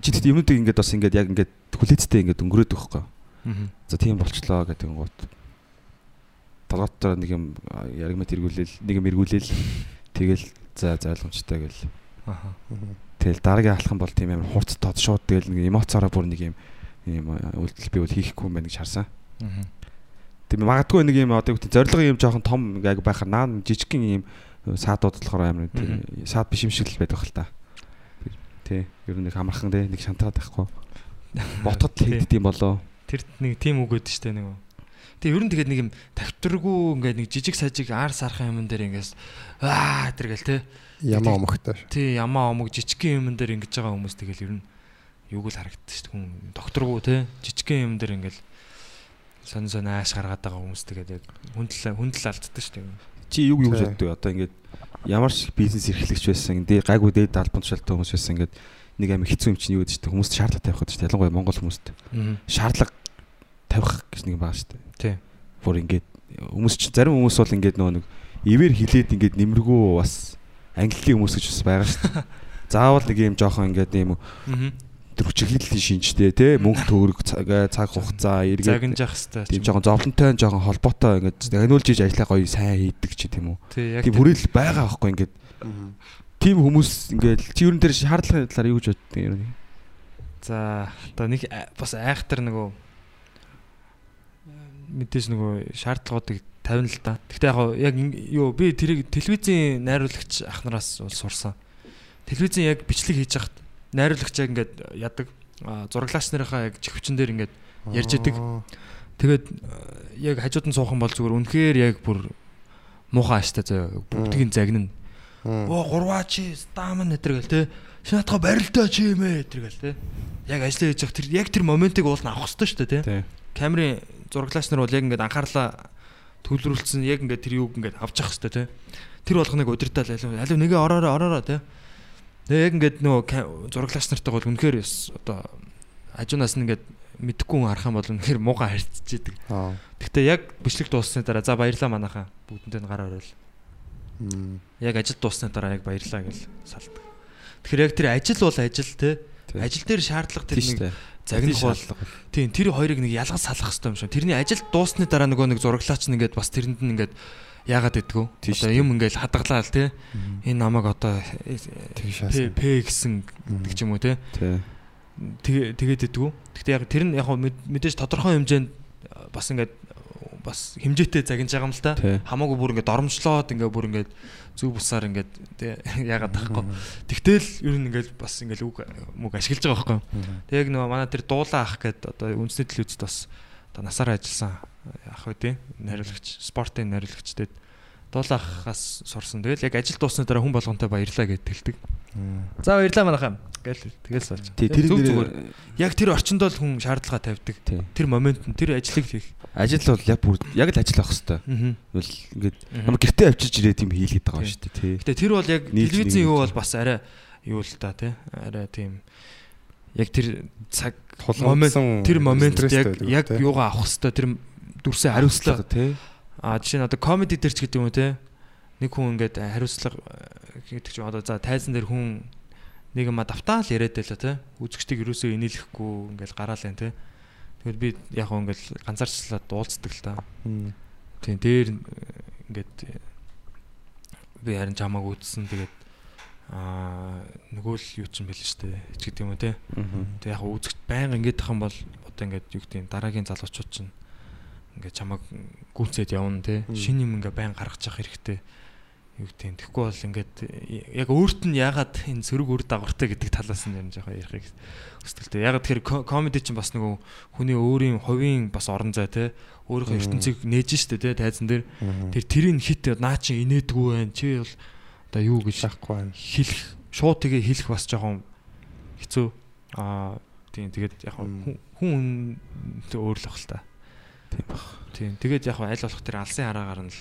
Чи тэгт юмнуудыг ингээд бас ингээд яг ингээд хүлээцтэй ингээд өнгөрөөд байхгүй. За тийм болчлоо гэдэг гут. Толгоотоор нэг юм яригмат эргүүлээл, нэг юм эргүүлээл тэгэл за за ойлгомжтой гэл.
Аха.
Тэгэл дараагийн алхам бол тийм амар хурц тод шууд тэгэл нэг эмоцороо бүр нэг юм юм үйлдэл би бол хийхгүй юм байна гэж харсан. Тийм магадгүй нэг юм одоо юу гэдэг зориг юм жоохон том яг байхаар наа жижигхэн юм саадууд болохоор амар тийм саад биш юм шиг л байдаг хэл та. Тий. Ер нь нэг хамархан тий нэг шантаад байхгүй. Ботход л хийгддэм болоо.
Тэр нэг тийм үг өгдөө штэ нэг. Тэгээ ер нь тэгээд нэг юм тавтаргүй ингээд нэг жижиг сажиг аар сархан юм дээр ингээс аа тэргээл те.
ямаа омогтой
Тий ямаа омог жижигхэн юм дээр ингэж байгаа хүмүүс тэгэл ер нь юуг л харагддаг шүү. Хүн докторгуу те жижигхэн юм дээр ингээл сонь сонь ааш гаргаад байгаа хүмүүс тэгээд яг хүндэл хүндэл алддаг шүү.
Чи юу юу гэж боддог? Одоо ингээд ямар ч бизнес эрхлэгч байсан, дээ гайгүй дээд албан тушаалтай хүмүүс байсан ингээд нэг амар хэцүү юм чинь юу гэдэг чинь хүмүүст шаардлага тавих гэдэг чинь ялангуяа Монгол хүмүүст
Аа.
шаардлага тавих гэж нэг шүү дээ.
Тий.
Бүр ингээд хүмүүс чинь зарим хүмүүс бол ингээд нөгөө нэг ивэр хилээд ингээд нэмэргүй бас англи хүмүүс гэж бас байгаа дээ. Заавал нэг юм жоохон ингээд юм. Тэр хүчиглэлийн шинжтэй те мөнгө төгрөг цаг цаг хугацаа эргээд
Загнажах хэвээр.
тийм жоохон зовлонтой жоохон холбоотой ингээд таниулж иж ажиллаа гоё сайн хийдэг ч тийм үү. Тийм хүрээлэл байгаа байхгүй ингээд тийм хүмүүс ингээд чи юу н тэр шаардлагын талаар юу гэж боддог юм бэ?
За одоо нэг бас айхтар нөгөө мэдээж нөгөө шаардлагуудыг тавина л да. Гэхдээ яг юу би тэрийг телевизийн найруулагч ахнараас сурсан. Телевизийн яг бичлэг хийж хахад найруулагч яг ингээд ядаг зураглаач нарынхаа яг чихвчин дээр ингээд Ярьж идэг. тэгээд а, яг хажууд нь суухан бол зүгээр үнэхээр яг бүр муухай ааштай заяа бүгдийг загнана. Оо гурваа чи стам нэтэр гэл те. Шинатга барилдаа чи юм ээ тэр гэл те. Яг ажиллаа хийж явах тэр яг тэр моментыг уул нь авах хэрэгтэй шүү дээ те. Камерын зураглаач нар бол яг ингээд анхаарлаа төвлөрүүлсэн яг ингээд тэр юуг ингээд авч явах хэрэгтэй те. Тэр болгоныг удирдал алив алив нэгэ ороороо ороороо те. Тэгээ яг ингээд нөгөө зураглаач нартайгаа бол үнэхээр одоо хажуунаас нь ингээд мэдхгүй хүн харах юм бол үнэхээр муухай харьцаж идэг. Гэхдээ яг бичлэг дууссаны дараа за баярлаа манайхаа бүгдэндээ гар орол. Яг ажил дууссаны дараа яг баярлаа гэж салдаг. Тэгэхээр яг тэр ажил бол ажил те. Ажил дээр шаардлага тэр нэг. Загнах бол тийм тэр хоёрыг нэг ялгаж салах хэрэгтэй юм шиг. Тэрний ажил дуусны дараа нөгөө нэг зураглаач нь ингээд бас тэрэнд нь ингээд яагаад гэдгүү. Одоо юм ингээд хадгалаа л те. Энэ намайг одоо П гэсэн гэдэг ч юм уу.
Тий.
Тэгээ тэгээд идэггүй. Гэхдээ яг тэр нь яг мэдээж тодорхой хэмжээнд бас ингээд бас хэмжээтэй загинж байгаа юм л та.
Тий.
Хамаагүй бүр ингээд доромжлоод ингээд бүр ингээд зүг бусаар ингээд тэ яагаад тахгүй. Тэгтэл ер нь ингээд бас ингээд үг мүг ашиглаж байгаа байхгүй. Тэг яг нөгөө манай тэр дуулаа ах гэд одоо үндэсний телевизэд бас одоо насаараа ажилласан ах үү найруулагч спортын найруулагчтэй дуулаа ахаас сурсан. Тэгэл яг ажил дуусны дараа хүн болгонтой баярлаа гэд хэлдэг. За баярлаа манайхаа. Гэл тэгэл суулж.
Тий. Тэр
зүгээр. Яг тэр орчинд бол хүн шаардлага тавьдаг.
Тий.
Тэр момент нь тэр ажлыг хийх.
Ажил бол яг бүр яг л ажил авах хэвээр. Бол ингээд ямар гэртээ авчирч ирээд юм хийлгээд байгаа
Тий.
шүү дээ. Тий.
Гэтэ тэр бол яг
нэг
юу бол бас арай юу л та тий. Арай тийм яг тэр цаг
Тулгуурсан
тэр момент яг яг юугаа авах хэвээр тэр дүрсээ хариуцлага
Тий.
А жишээ нь одоо комеди дээр ч гэдэг юм уу те. Нэг хүн ингээд хариуцлага э, гэдэг чинь одоо за тайзан дээр хүн нэг юм давтаал яриад байла те. Үзэгчдийг юусоо инээлэхгүй ингээд гараал энэ те. Тэгэл би яг хөө ингээд ганцаарчлаад дуулцдаг л та. Тийм дээр ингээд би харин чамааг үзсэн тэгээд аа нөгөө л юу ч юм бэл штэ ч гэдэг юм уу те. Тэг яг үзэгч байнга ингэж тах юм бол одоо ингээд юу гэдэг дараагийн залуучууд чинь ингээд чамайг гүнцээд явна те. Шин юм ингээд байн гаргаж явах хэрэгтэй. Юу гэдэг. Тэгэхгүй бол ингээд яг өөрт нь ягаад энэ сөрөг үр дагавартай гэдэг талаас нь юм жоохон ярихыг хүсдэгтэй. Ягаад тэгэхээр ко- комеди чинь бас нөгөө хүний өөрийн хувийн бас орон зай те. Өөрийнхөө ертөнцийг нээж штэ те тайзан дээр. Тэр тэрийг хит наа чи инээдгүй байх. Чи бол одоо юу гэж
шахгүй байна.
хэлэх шууд тэгээ хэлэх бас жоохон хэцүү. Аа тийм тэгээд яг хүн хүн өөр л ах л та.
Тийм баг.
Тийм тэгээд яг аль болох тэр алсын хараагаар нь л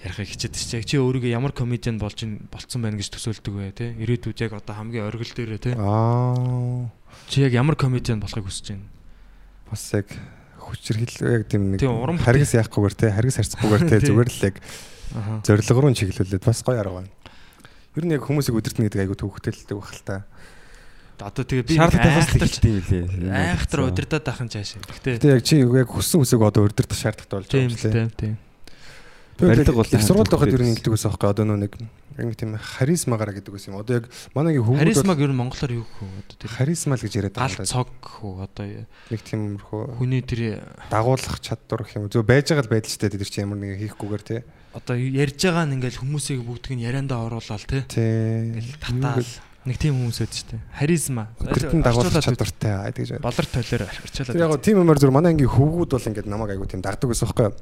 ярихыг хичээд чи чи өөрийгөө ямар комедиан болж болцсон байна гэж төсөөлдөг вэ те ирээдүйд яг одоо хамгийн оргил дээрээ те
Аа.
чи яг ямар комедиан болохыг хүсэж байна
Бас яг хүчрхэл яг тийм нэг
Тийм,
харгас яахгүйгээр те харгас харцахгүйгээр те
Тийм.
зүгээр л яг зориг руу чиглүүлээд бас гоё арга байна. Ер нь яг хүмүүсийг өдөртнө гэдэг айгу төвхтэлдэг баг л та.
одоо тэгээ би
Шаардлагатай бас
айхтар
хэлдэг юм лээ.
айхтар удирдах тахын цааш гэхдээ
Гэтэ яг чи яг хүссэн үсэг одоо өдөртөх шаардлагатай болж
тийм
байгаа юм лээ.
тийм
Барилга бол
их сургуульд байхад ер нь ингэдэг байсан байхгүй одоо нөө нэг нэг тийм харизмагараа гэдэг байсан юм. Одоо яг манайгийн хөвгүүд бол
харизмаг ер нь монголоор юу гэх вэ одоо тэр
харизма л гэж яриад
гал
байгаа юм да.
цог хөө одоо
Нэг тиймэрхүү
хүний тэр
дагуулах чадвар гэх юм. Зөв байж байгаа л байдал ч тэр чи ямар нэг хийхгүйгээр те.
одоо ярьж байгаа нь ингээл хүмүүсийг бүгдийг нь яриандаа оруулаад те
Тий.
ингээл татаал нэг тийм хүмүүс өд штэ харизма
Өдөртөн дагуулах чадвартай гэж байна.
болор тойлоор арчаалаад
яг тийм юмар зүр манай ангийн хөвгүүд бол ингээд намайг айгу тийм дагдаг байсан байхгүй юу?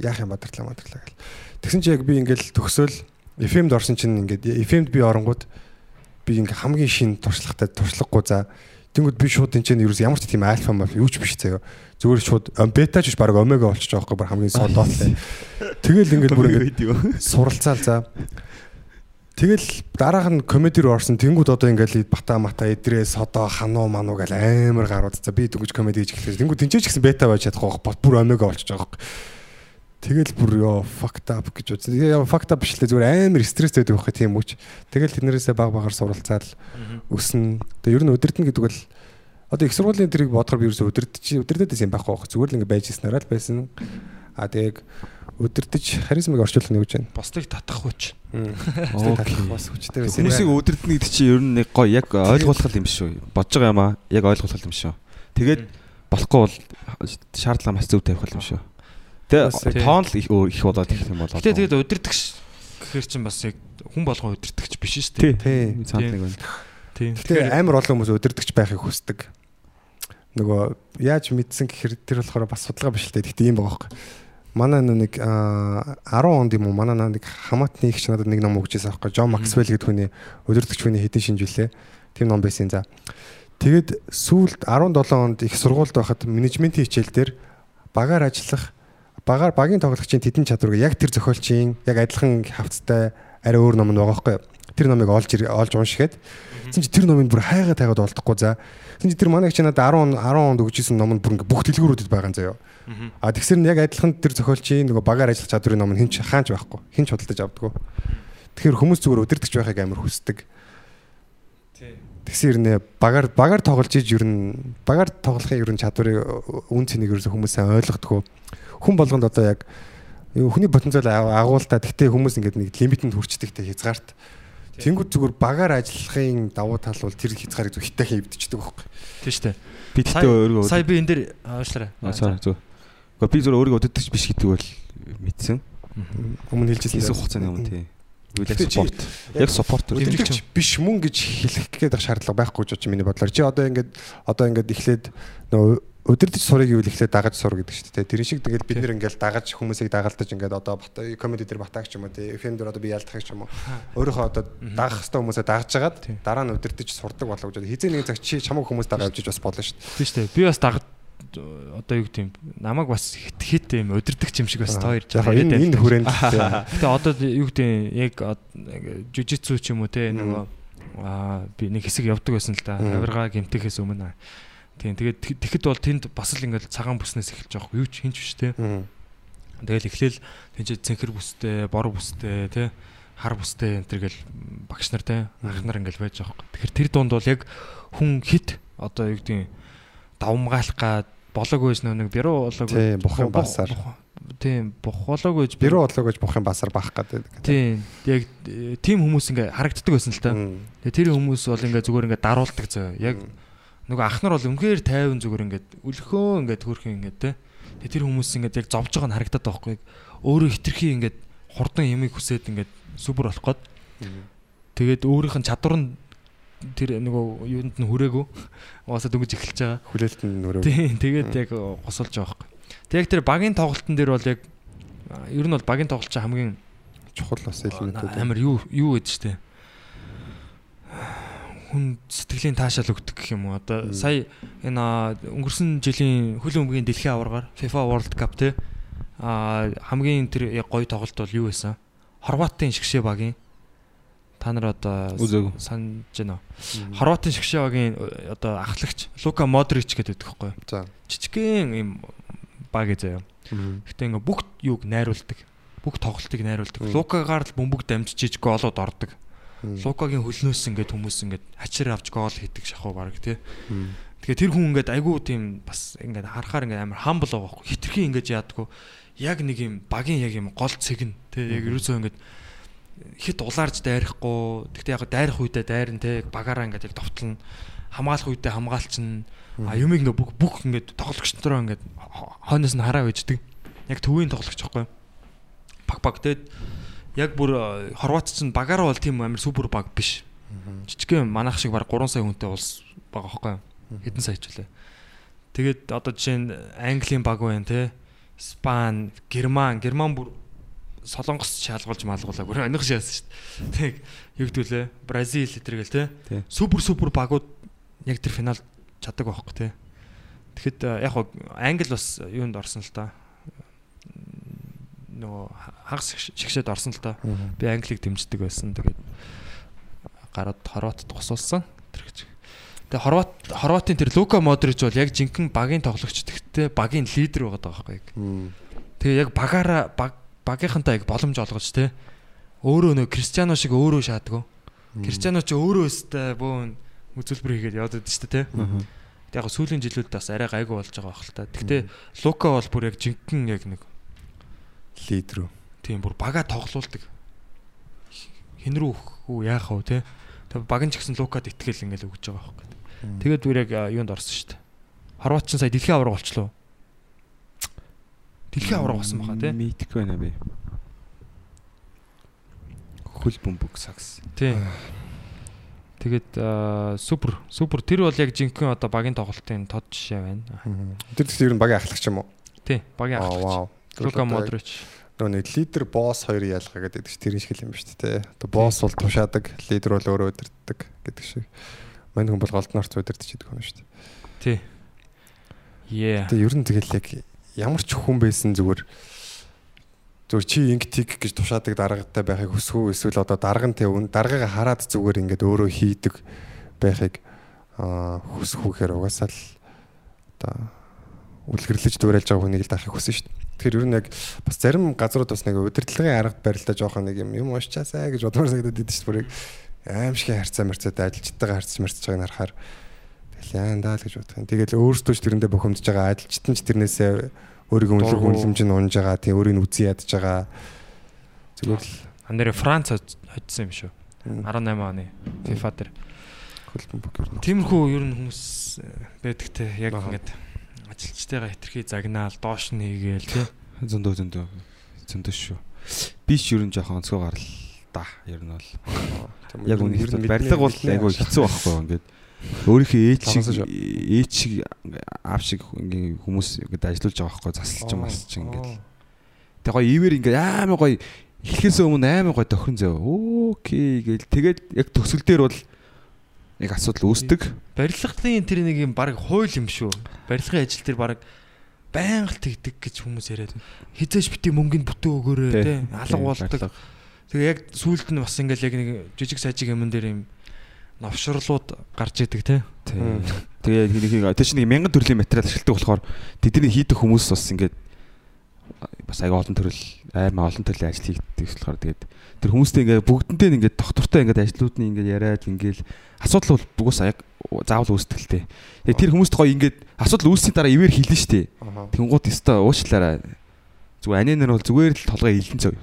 Яах юм бадартлаа бадартлаа гэл. Тэгсэн чи яг би ингээд төгсөөл FM-д орсон чинь ингээд FM-д би оронгууд би ингээд хамгийн шин туршлагатай туршлагагүй за Тэнгүүд би шууд энэ чинь ерөөс ямар ч тийм альфа маф юу ч биш заяа. Зүгээр шууд бета ч биш баг омега болчих жоох байхгүй хамгийн лээ. Тэгэл ингээд бүр ингээд суралцаал за. Тэгэл дараах нь комеди руу орсон. Тэнгүүд одоо ингээд бата мата эдрээ содо хануу мануу гэл амар гарууд. За би дөнгөж комеди хийж эхлэв. Тэнгүүд тэнцээч гэсэн бета байж чадахгүй байхгүй бүр омега болчих жоох. Тэгэл бүр ёо fucked up гэж үзсэн. Тэгээ fucked up биш лээ зүгээр амар стресстэй байдаг байхгүй тийм үуч. Тэгэл тэднэрээсээ баг багаар суралцаал өснө. Тэгээ ер нь удирдна гэдэг бол одоо их сургуулийн тэрийг бодохоор би ерөөсөө удирдах удирдах байсан юм байхгүй байхгүй. Зүгээр л ингэ байж ирснараа л байсан. А тэгээ удирдах харизмыг орчуулах нь юу гэж байна?
Бусдыг татах хүч.
Окей. Бас хүчтэй байсан.
Хүмүүсийг өдөрдөн гэдэг чинь ер нь нэг гоё яг ойлгуулах юм шүү. Бодож байгаа юм аа. Яг ойлгуулах юм шүү. Тэгээд болохгүй бол шаардлага маш зөв тавих юм шүү. Тэгээ тоон л их их болоод их юм болоо.
Гэтэ тэгээд удирдахч гэхэр чинь бас яг хүн болгон удирдахч биш шүү дээ.
Тий.
Цаанд нэг байна.
Тийм.
Тэгэхээр амар олон хүмүүс удирдахч байхыг хүсдэг. Нөгөө яаж мэдсэн гэхээр тэр болохоор бас судалгаа биш л дээ. Гэхдээ ийм байгаа байхгүй. Манай нэг аа, 10 онд юм уу? Манай нэг хамаатны их ч надад нэг ном өгчээсэн байхгүй. Джон Максвелл гэдэг хүний удирдахч хүний хэдэн шинжилээ. Тийм ном байсан за. Тэгэд сүүлд 17 онд их сургуульд байхад менежментийн хичээл дээр багаар ажиллах багаар багийн тоглогчийн тедэн чадварыг яг тэр зохиолчийн яг адилхан хавцтай арай өөр ном нь байгаа юу? Тэр номыг олж олж уншихэд Тэгсэн чи тэр номыг бүр хайгаад хайгаад олдохгүй за. Тэгсэн чи тэр манай чи надад 10 10 онд өгчээсэн ном нь бүр ингээ бүх дэлгүүрүүдэд байгаа юм заяа. А тэгсэр нь яг адилхан тэр зохиолчийн нөгөө багаар ажиллах чадварын ном нь хинч хаанч байхгүй. Хинч худалдаж авдаггүй. Тэгэхээр хүмүүс зүгээр өдөртөгч байхыг амар хүсдэг. Тэгсэр нэ багаар багаар тоглож иж ер нь багаар тоглохын ер нь чадварыг үн цэнийг ерөөсө хүмүүс сайн ойлгодгоо. Хүн болгонд одоо яг юу, хүний потенциал агуултаа тэгтээ хүмүүс ингээд нэг лимитэнд хүрчдэг те хязгаарт. Тэнгүүд зүгээр багаар ажиллахын давуу тал бол тэр хязгаарыг зөв хитаахын эвдчихдэг байхгүй.
Тийм шүү дээ.
Би тэгтээ өөрийгөө
Сая би энэ дээр аашлаарай.
Аа зөв. Гэхдээ би зөв өөрийгөө удирдахч биш гэдэг бол мэдсэн.
Өмнө хэлжсэн.
Хэсэг хугацааны өмнө тий. Юу яг
Гэхдээ
спорт. Яг спорт.
Өдөртөгч биш мөн гэж хэлэх гээд шаардлага байхгүй гэж бодож миний бодлоор. Чи одоо ингээд одоо ингээд эхлээд нөгөө өдөртөж сурыг юу эхлээд дагаж сур гэдэг шүү дээ. Тэр шиг тэгээд бид нэр ингээд дагаж хүмүүсийг дагалдаж ингээд одоо бат комеди дээр батаагч юм уу тий FM дээр одоо би ялдах ч юм уу. Өөрийнхөө одоо дагах хэвээр хүмүүсээ дагаж жагаад дараа нь өдөртөж сурдаг болов гэж. Хизээ нэг цаг чи чамаг хүмүүс дагаа явж бас болно шүү дээ.
Тийм шүү дээ. Би бас дагад одоо юу гэдэм намайг бас хит хит юм удирдахч юм шиг бас тоо ирж
Яг энэ энэ хүрээнд тий.
Гэтэ одоо юу гэдэм яг жижитсу ч юм уу те нөгөө аа би нэг хэсэг явдаг байсан л да. Авиргаа гимтэхээс өмнө. Тийм тэгээд тэг- тэгэхэд бол тэнд бас л ингээд цагаан бүснээс эхэлж байгаа юу ч хинч биш те. Тэгэл эхлээл тэнцээ цэнхэр бүстэй, бор бүстэй те хар бүстэй энэ төр гэл багш нар те ах нар ингээл байж байгаа юм. Тэгэхээр тэр дунд бол яг хүн хит одоо юу гэдэг давмгаалах гад болоог байж нэг бэрүү болоог
Тийм, бухын басар.
Тийм бух болоог байж
Бэрүү болоо гэж бухын басар баах гэдэг.
Тийм яг тийм хүмүүс ингээ харагддаг байсан л та. Тэр хүмүүс бол ингээ зүгээр ингээ даруулдаг зөө. Яг нөгөө ах нар бол үнэхээр тайван зүгээр ингээд өлхөө ингээд хөрхөн ингээд те. Тэгээ тэр хүмүүс ингээд яг зовж байгаа нь харагдаад байгаа байхгүй. Өөрөө хитрхи ингээд хурдан ямиг хүсээд ингээд супер болох гээд. Тэгээд өөрийнх нь чадвар нь тэр нөгөө юунд нь хүрээгүй. Угаасаа дөнгөж эхэлж байгаа.
Хүлээлт нь нөрөө.
Тийм тэгээд яг госолж байгаа байхгүй. Тэг яг тэр багийн тоглолтын дээр бол яг ер нь бол багийн тоглолт чинь хамгийн
чухал бас элементүүд.
амар юу юу гэдэг штэ. Хүн сэтгэлийн таашаал өгдөг гэх юм уу. Одоо сая энэ өнгөрсөн жилийн хөл өмгийн дэлхийн аваргаар FIFA World Cup те а хамгийн тэр гоё тоглолт бол юу байсан? Хорватын шгшээ багийн та нар одоо санаж байна уу? Хорватын шгшээ багийн одоо ахлагч Лука Модрич гэдэг байхгүй юу?
За.
Жижигхэн юм баг заяа.
Мгм.
Гэтэ ингээ бүх юуг найруулдаг. Бүх тоглолтыг найруулдаг. Лукагаар л бөмбөг дамжиж иж гоолууд ордог. Лукагийн хөлнөөс ингээд хүмүүс ингээд хачир авч гоол хийдэг шахуу баг тий. Тэгэхээр тэр хүн ингээд айгүй тийм бас ингээд харахаар ингээд амар хамбл байгаа байхгүй. Хитрхи ингээд яадаггүй. Яг нэг юм багийн яг юм гол цэг нь тий. Яг ерөөсөө ингээд хит улаарж дайрахгүй. Гэхдээ яг дайрах үедээ дайрн тий. Багаараа ингээд яг довтлно. Хамгаалах үедээ хамгаалчин. А юмыг ингээд бүх бүх ингээд тоглогч нараа ингээд хо- хойноос нь хараа байждаг. Яг төвийн тоглогч байхгүй. Баг баг тэгээд яг бүр э, хорват ч багаараа бол тийм амар супер баг биш. Жижигхэн манайх шиг баг 3 сая хүнтэй улс байгаа байхгүй юу? Хэдэн сая ч үлээ. Тэгээд одоо жишээ нь Английн баг байна те. Испани, Герман, Герман бүр Солонгос шалгуулж малгуулаа бүр аних шаасан шүү дээ. Тэг юу гэдүүлээ? Бразил өтргээл те. Супер супер багууд яг тэр финалд чаддаг байхгүй тий. Тэгэхэд э, яг англи бас юунд орсон л та. Нөгөө хагас шигшээд орсон л та. Би англиг дэмждэг байсан. Тэгээд гараад хорватд госуулсан. Тэр гэж. Тэгээ хорват хорватын тэр Лука Модрич бол яг жинхэнэ багийн тоглогч тэгтээ багийн лидер байгаа байхгүй яг. Тэгээ яг багаараа баг багийнхантай яг боломж олгож те. Өөрөө нөө Кристиано шиг өөрөө шааддаг. Кристиано ч өөрөө өстэй бөөн үзүүлбэр хийгээд яваад шүү дээ те. Яг сүүлийн жилүүд бас арай гайгүй болж байгаа байх л та. Гэхдээ Лука бол бүр яг жинхэнэ яг нэг
лидер үү.
тийм бүр бага тоглуулдаг. Хин рүү өгөх үү яах вэ те. Тэг баг нь ч гэсэн Лукад итгэл ингээл өгж байгаа байхгүй. Тэгээд бүр яг юунд орсон шүү дээ. Хорват ч сая дэлхийн авраг болчлоо. Дэлхийн авраг болсон баха те.
Мэдхгүй байна би. Хөл бөмбөг сакс.
Тий. Тэгээд супер супер тэр бол яг жинхэнэ одоо багийн тоглолтын тод жишээ байна.
Тэр тэгэхээр ер нь багийн ахлагч юм уу?
Тий, багийн ахлагч. Лука Модрич.
Нөгөө нэг лидер босс хоёр ялгаа гэдэг чинь тэр шиг юм ба шүү дээ. Одоо босс бол тушаадаг, лидер бол өөрөө удирддаг гэдэг шиг. Мань хүн бол голднорт удирдах гэдэг хүн шүү дээ.
Тий. Yeah.
Тэгээ ер нь тэгэл яг ямар ч хүн байсан зүгээр зүгээр чи инг тик гэж тушаадаг даргатай байхыг хүсэх үү эсвэл одоо дарга нь тэ үн даргаагаа хараад зүгээр ингээд өөрөө хийдэг байхыг аа хүсэх үхээр угаасаа л одоо үлгэрлэж дуурайлж байгаа хүнийг л дахих хүсэн шүү дээ. Тэгэхээр ер нь яг бас зарим газрууд бас нэг удирдлагын арга барилдаа жоохон нэг юм юм уушчаасаа гэж бодмоор санагдаад идэв шүү дээ. Аимшигын харьцаа марцаад ажилчтайгаа харьцаж марцаж байгааг нь харахаар тэгэл яандаа л гэж бодох юм. Тэгэл өөрсдөө ч тэрэндээ бухимдж байгаа ажилчтан ч тэрнээсээ өөрийгөө өнлөг үнлэмж нь унж байгаа. Тийм өөрийг нь үзий ядж байгаа. Зүгээр л
Андэр Франц хоцсон юм шүү.
Мм.
18 оны FIFA дээр.
хөлбөмбөг ер нь.
Тиймэрхүү ер нь хүмүүс э, байдаг те яг
Аха.
Ингээд ажилчтайгаа хитрхи загнаал доош нь хийгээл те.
Зөндөө зөндөө. Зөндөө шүү. Би ч ер нь жоохон онцгой гарал да. Ер нь бол яг
ер нь-
үнэ
ер нь
хэлбэл барилга бол айгүй хэцүү байхгүй ингээд өөрийнхөө ээж шиг ээж шиг аав шиг ингээд хүмүүс ингээд ажиллаж байгаа байхгүй засалж
Аа,
масч ингээд
аа.
тэг гоё ивэр ингээд амар гоё хэлхээс өмнө амар гоё тохирон зөө окей гээл тэгээд яг төсөл дээр бол нэг асуудал үүсдэг
Барилгын тэр нэг юм баг хууль юм шүү. Барилгын ажил тэр баг байнга л тэгдэг гэж хүмүүс яриад байна. Хизээш бити мөнгөнд бүтэн өгөөрэй
Тий.
Алга
Тий,
болдог. Тэгээ яг сүүлд нь бас ингээл яг нэг жижиг сажиг юмн дээр юм новшрлууд гарч идэг.
Мм.
тэгээ нэг чинь нэг мянган төрлийн материал ашигладаг болохоор тэдний хийдэг хүмүүс бас ингээд бас аяга олон төрөл аймаа олон төрлийн ажил хийгддэг болохоор тэгээд тэр хүмүүстэй ингээд бүгдэнтэй ингээд доктортой ингээд ажлууд нь ингээд яриад ингээд асуудал бол угсаа яг заавал дээ. Тэгээд тэр хүмүүст гоё ингээд асуудал үүссийн дараа ивэр хэлнэ штэ. Тэнгууд өстой уучлаарай. Зүгээр анинер бол зүгээр л толгой илэн зөв.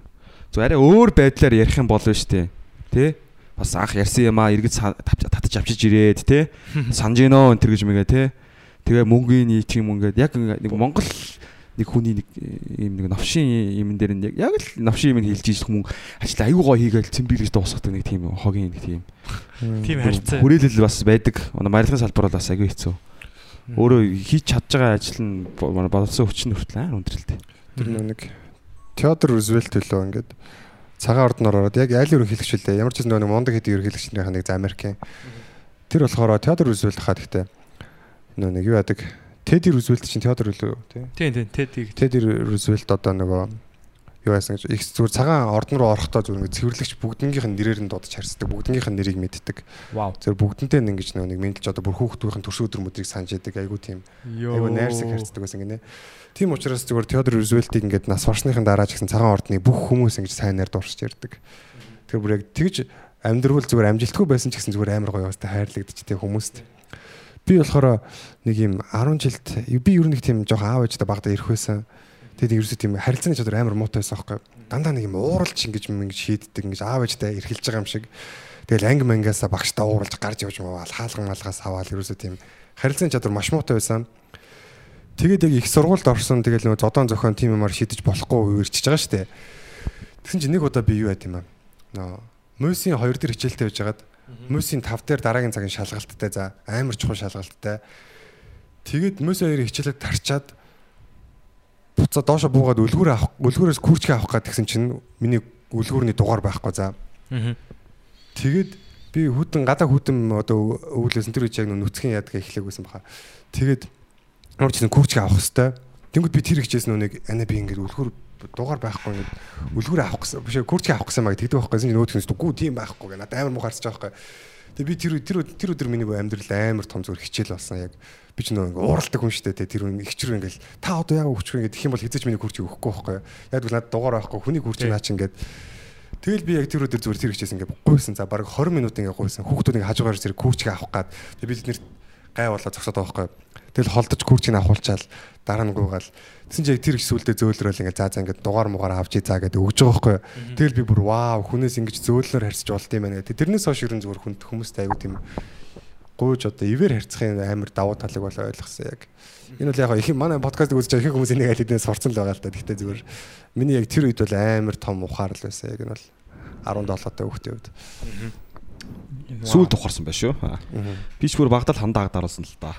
Зүгээр арай өөр байдлаар ярих юм болно штэ. Тэ? Бас анх ярьсан юм аа эргэж татаж авчиж ирээд тэ? Санаж гинөө энэ төр гэж мэгээ тэ? Тэгээ мөнгөний нийт юм ингээд яг нэг Монгол нэг хүний нэг э, юм нэг новшин юм дээр нь яг яг л новшин юм хэлж ийж хүмүүс ажил аюу гоо хийгээл цэмбирлэж дуусгадаг нэг тийм хогийн нэг тийм
Тийм харьцаа.
хүрээлэл бас байдаг. Манай марилгын салбар бол бас аюу хэцүү. Өөрөө хийж чадж байгаа ажил нь боловсон хүчин хүртэл аа өндөрлөлтэй.
Тэр нэг Теодор Рузвельт төлөө ингээд цагаан ордноор ороод яг айл ерөнхийлөгч үлээ. Ямар ч зүйл нэг мундаг хэдийн ерөнхийлөгчнийх нэг за Америкийн. Тэр болохоор Теодор Рузвельт хаад гэхдээ нөө нэг юу яадаг Теди Рузвельт чинь Теодор үлээ тий.
Тийм тийм тедийг.
Теди Рузвельт одоо нөгөө юу яасан гэж их зүгээр цагаан ордон руу орохдоо зүгээр нэг цэвэрлэгч бүгднгийнх нь нэрээр нь дуудаж харьцдаг. Бүгднгийнх нь нэрийг мэддэг.
Вау.
Зөв бүгднтэй нэг ингэж нэг мэдлж одоо бүр хүүхдүүдийн төрсөн өдөр өдрийг санаж яадаг. Айгу тийм Айгу найрсаг харьцдаг байсан гинэ. Тийм учраас зүгээр Теодор Рузвельтийг ингээд нас барсныхын дараа ч гэсэн цагаан ордны бүх хүмүүс ингэж сайн найр дуурч ярьдаг. Тэр бүр яг тэгж амьдрал зүгээр амжилтгүй байсан ч гэсэн зүгээр амар гоё баста хайрлагдчих тийм хүмүүст. Би болохоор нэг юм 10 жилд би ер нь нэг тийм жоох аав ээжтэй багада ирэх байсан. Тэгээд ерөөсөө тийм харилцааны чадвар амар муутай байсан аахгүй. Дандаа нэг юм ууралж ингэж ингэж шийддэг ингэж аав ээжтэй эрхэлж байгаа юм шиг. Тэгэл анги мангасаа багштай ууралж гарч явж маваа хаалган малгаас аваад ерөөсөө тийм харилцааны чадвар маш муутай байсан. Тэгээд яг их сургуульд орсон тэгэл нөгөө зодон зохион тим юмар шидэж болохгүй үерчж байгаа штэ. Тэгсэн чинь нэг удаа би юу яд юм аа. Нөө Мөсийн 2 дээр хичээлтэй байжгаад Мөсийн 5 дээр дараагийн цагийн шалгалттай за амар чухал шалгалттай. Тэгээд Мөс хоёрын хичээлээ тарчаад буцаа доошо буугаад үлгүүр авах үлгүүрээс күүрчгээ авах гэж тэгсэн чинь миний үлгүүрний дугаар байхгүй за. Тэгээд би хүтэн гадаа хүтэн одоо өвлөөсөн тэр үеч яг нүцгэн яадаг эхлэх байсан баха. Тэгээд нэг күүчг авах хэвээр. Тэнгүүд би тэр хичээсэн нүг ана би ингээд үлгэр дугаар байхгүй ингээд үлгэр авах гэсэн биш күүчг авах гэсэн маяг тэгдэг байхгүй нөгөө тэхнээс үгүй тийм байхгүй гэх надад амар мухаарч байгаа байхгүй. Тэгээд би тэр тэр тэр өдөр миний амьдрал амар том зүгээр хичээл болсон яг би ч нөгөө ууралдаг хүн шүү дээ тэр ихчрүү ингээл та одоо яг өгчих ингээд гэх юм бол хизээч миний күүчг өгөхгүй байхгүй. Яг л надад дугаар байхгүй хүний күүчг наач ингээд Тэгэл би яг тэр өдөр зүгээр тэр хичээсэн ингээ гуйсан. За баг 20 минут ингээ гуйсан. Хүүхдүүд ингээ хажуугаар зэрэг күүчгээ авах гад. Тэгээ би тэднэр гай болоо зогсоод байгаа байхгүй. Тэгэл холдож күүчгийг авахулчаал дараа нь гуйгаал. Тэсэн чи яг тэр их сүулдэ зөөлрөөл ингээ заа заа ингээ дугаар мугаар авчи заа гэдэг өгж байгаа байхгүй. Тэгэл би бүр вау хүнээс ингээ зөөлнөр харьцаж болд юм байна гэдэг. Тэрнээс хойш ерэн зүгээр хүнд хүмүүстэй аягүй тийм гуйж одоо ивэр харьцахын амар давуу талыг бол ойлгосон яг. Энэ бол яг их манай подкастыг үзэж байгаа их хүмүүс энийг аль хэдийнэ сурцсан л байгаа л та. Гэхдээ зүгээр миний яг тэр үед бол амар том ухаар л байсан. Яг энэ бол 17 та хүүхдийн үед.
Сүүл тухарсан байх шүү. Би ч бүр багтаал хандаа даруулсан л да.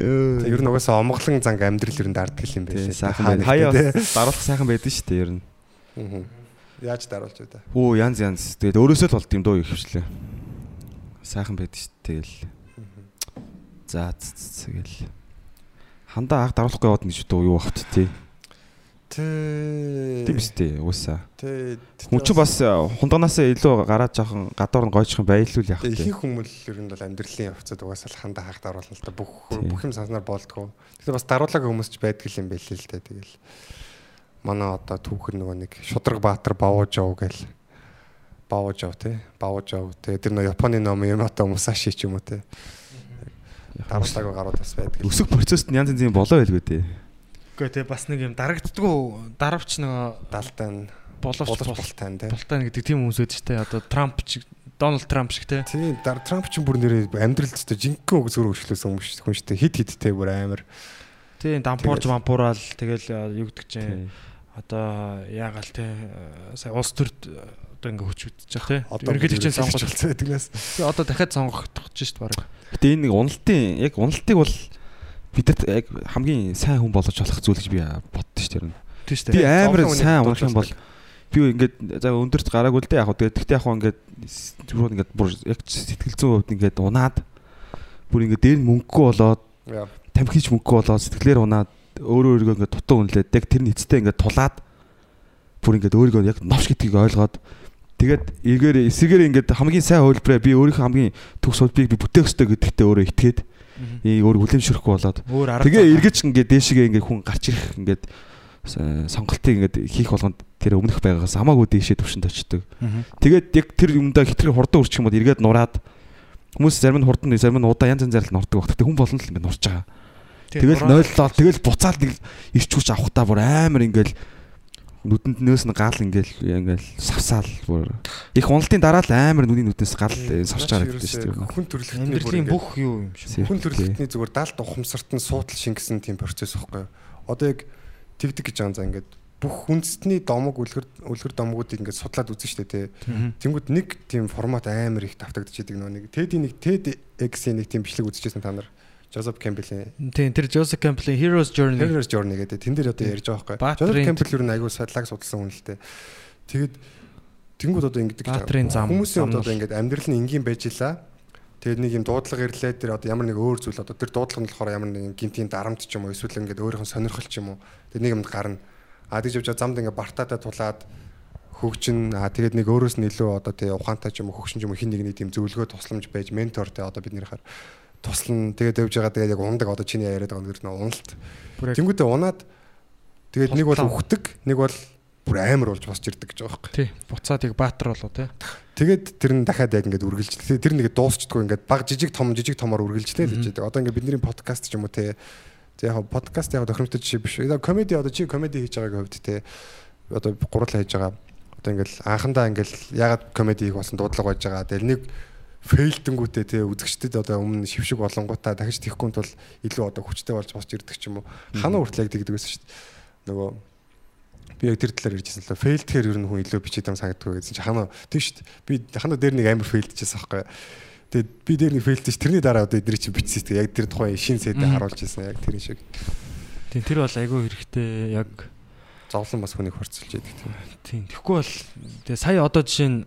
Ер нь угаасаа омглон занг амьдрал ер нь дарддаг юм байна.
Сайхан байна. Хаяа даруулах сайхан байдаг шүү дээ ер нь.
Яаж даруулж вэ?
Оо янз янз. Тэгээд өөрөөсөө л болд юм дөө ихвчлээ. Сайхан байдаг шүү дээ тэгэл. За тэгэл. Хандаа анх даруулахгүй яваад гэж дөө юу бахт тий. Тийм үстэй уусаа.
Тэ.
Хүн ч бас хунданаасаа илүү гараад жоохон гадуур нь гойчхон байлуул яах вэ?
Ихэнх хүмүүс ер нь бол амьдралын явцад угаасаа л хандаа хагт оруулна л да бүх бүх юм санснаар болдгоо. Тэгэхээр бас даруулаагүй хүмүүс ч байдаг юм байл л да тэгэл. Манай одоо түүхэн нөгөө нэг Шудраг Баатар Бавуужав гэл Бавуужав те Бавуужав те тэр нөгөө Японы ном юм одоо Мусаши ч юм уу те. Даруулаагүй гарууд бас байдаг.
Өсөх процесст янз янзын болоо байлгүй дээ.
Гэхдээ те бас нэг юм дарагддггүй даравч нөгөө
Далтай нь
боловч
болтолтай те.
болтой гэдэг тийм хүмүүс өөд штэ одоо Трамп ч Дональд Трамп шиг те.
Тийм Трамп ч бүр нэрээ амьдрал зөв жинхэнэ үг зөөр өгчлөөсөн юм шүү хүн шүү. Хит хиттэй бүр амар.
Тийм дампуурж вампуурал тэгэл юу гэдэг чинь одоо яагаал те сая улс төрд одоо ингээ хөчвөдчих те. Ерөнхийлөгчийн сонгож
болсон байдгнаас.
Тэгээ одоо дахиад сонгогдох гэж шүү дээ баг.
Гэтэ энэ нэг уналтын яг уналтыг бол бидэд яг хамгийн сайн хүн болгож болох зүйл гэж би боддоо шүү дээ.
Тийм шүү
Би
дээ.
амар
зовлон
сайн унах юм бол би ингээд за өндөрт гараагүй л дээ яг хөө тэгтээ яг хөө ингээд зүгээр ингээд бүр яг сэтгэл зүйн хувьд ингээд унаад бүр ингээд дээр нь мөнгөгүй болоод тамхиж мөнгөгүй болоод сэтгэлээр унаад өөрөө өөрийгөө ингээд дутуу үнэлээд яг тэр нийцтэй ингээд тулаад бүр ингээд өөрийгөө яг новш гэдгийг ойлгоод тэгээд эгээр эсэгээр ингээд хамгийн сайн хөлбрээ би өөрийнхөө хамгийн төгс хөлбрийг би бүтээх ёстой гэдэгтээ өөрөө итгээд өөр хүлэмжшөрөхгүй болоод Тэгээ эргэж ингээд дээшгээ ингээд хүн гарч ирэх ингээд с- сонголтыг ингээд хийх болгонд тэр өмнөх байгаагаас хамаагүй дээшээ төвшөнд очдөг. Тэгээд яг тэр юмдаа хитрхи хурдан үрчих юм бол эргээд нураад хүмүүс зарим нь хурдан зарим нь удаа янз янзаар л нурдаг баг. Тэгтээ хүн болгон л ингээд нурж байгаа. Тэгэл нойллоо тэгэл буцаал нэг ирч хүч авахтаа бүр амар ингээд нүдэнд нөөс нь гал ингээд ингээд савсаал бүр их уналтын дараа л амар нүдийн нүднээс гал савч харагддаг шүү дээ.
Хүн төрөлхтний
амьдралын бүх юу юм шиг.
хүн төрөлхтний зүгээр далд ухамсарт нь суудл шингэсэн тийм процесс байхгүй юу? Одоо яг тэгдэг гэж байгаа за ингээд бүх хүнсний домог үлгэр үлгэр домгуудыг ингээд судлаад үзэн штэ тий. Тэнгүүд нэг тийм формат амар их давтагдаж идэг нөө нэг TED-ийн нэг TEDx-ийн нэг тийм бичлэг үзчихсэн та нар. Joseph Campbell-ийн
Тийм тэр Joseph Campbell Hero's Journey
Hero's Journey гэдэг тэн дээр одоо ярьж байгаа байхгүй. Joseph Campbell юу н аягүй судлааг судалсан хүн л дээ. Тэгээд тэнгууд одоо ингэдэг хүмүүсийн одоо ингээд амьдрал нь энгийн байж илаа. Тэгээд нэг юм дуудлага ирлээ тэр одоо ямар нэг өөр зүйл одоо тэр дуудлага нь болохоор ямар нэг гинтийн дарамт ч юм уу эсвэл ингээд өөрийнх нь сонирхол ч юм уу тэр нэг юмд гарна. А тэгж явж замд ингээд бартаатай тулаад хөгжин а тэгээд нэг өөрөөс нь илүү одоо тий ухаантай ч юм уу хөгшин ч юм уу хин нэгний тийм зөвлөгөө тусламж байж ментор тий одоо бидний хаар туслан тэгээд явж байгаа тэгээд яг ундаг одоо чиний яриад байгаа нэр нь уналт.
Яг-
Тэнгүүтээ унаад тэгээд нэг бол ухдаг, нэг бол бүр амар болж босч ирдэг гэж байгаа байхгүй.
Тий. Буцаад яг баатар болоо тий.
Тэгээд тэр нь дахиад яг ингээд үргэлжлээ. Тэр нэг дуусчдгүй ингээд баг жижиг том жижиг томоор үргэлжлээ л гэж байдаг. Одоо ингээд бидний подкаст ч юм уу те. За яг подкаст яг тохиромжтой жишээ биш. Одоо комеди одоо чи комеди хийж байгаагийн хувьд те. Одоо гурал хийж байгаа. Одоо ингээд анхандаа ингээд ягаад комеди хийх болсон дуудлага байж байгаа. Тэгэл нэг фейлдэнгүүтээ те үзэгчдэд одоо өмнө шившиг болонгуудаа дахиж тийхгүй тул илүү одоо хүчтэй болж босч ирдэг ч юм уу. Хана хүртэл яг тэгдэг байсан шүү дээ. Нөгөө би яг тэр талаар ярьжсэн л фейлдэхээр ер нь хүн илүү бичээд юм санагддаг гэсэн чи ханаа тийм шүү дээ. Би ханаа дээр нэг амар фейлдчихсэн байхгүй. Тэгээд би дээр нэг фейлдэж тэрний дараа одоо эдний чи бичсэн тийм яг тэр тухайн шин сэдэ харуулж ирсэн яг тэр шиг.
Тийм тэр бол айгүй хэрэгтэй яг
Зовлон бас хүнийг хорцолж яадаг тийм.
тийм. Тэгэхгүй бол тэгээ сая одоо жишээ нь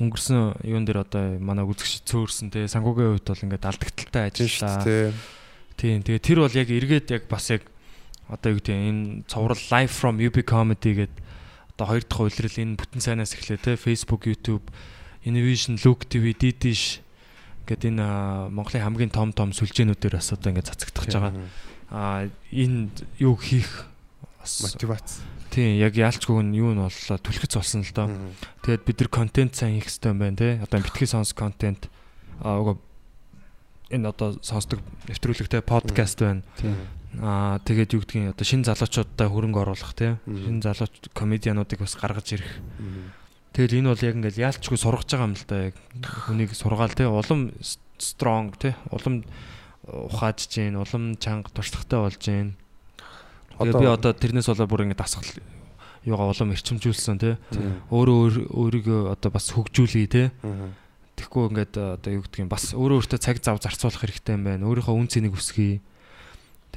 өнгөрсөн юун дээр одоо манай үзэгч цөөрсөн те сангуугийн хувьд бол ингээд алдагдaltaй ажиллаа. Тийм. Тэгээ тэр бол яг эргээд яг бас яг одоо юу гэдэг энэ цоврал live from UB comedy гэдэг одоо хоёр дахь улирал энэ бүтэн сайнаас эхлэв те Facebook, YouTube, Innovation, Look TV, Didish гэдэг энэ Монголын хамгийн том том сүлжээнүүдээр бас одоо ингээд цацагдах байгаа. Аа энэ юу хийх
Мотивац.
Тийм яг яалчгүй нь юу нь боллоо түлхэц болсон л доо. Тэгээд бид нар контент сайн хийх хэрэгтэй юм байна те. Одоо битгий сонс контент аа уга энэ одоо сонсдог нэвтрүүлэгтэй подкаст байна. Аа тэгээд юу гэдгийг одоо шинэ залуучуудаа хөрөнгө оруулах те. Шинэ залууч комедиануудыг бас гаргаж ирэх. Тэгэл энэ бол яг ингээл яалчгүй сургаж байгаа юм л да. Яг хүнийг сургаал те. Улам strong те. Улам ухааж гин, улам чанга туршлагатай болж гин. Тэгээ би одоо тэрнээс болоо бүр ингэ дасгал юугаа улам эрчимжүүлсэн те. Өөрөө өөр- өөрийгөө одоо бас хөгжүүлье те. Тэгэхгүй ингээд одоо юу гэдгийг бас өөрөө өөртөө цаг зав зарцуулах хэрэгтэй юм байна. Өөрийнхөө үн цэнийг өсгөе.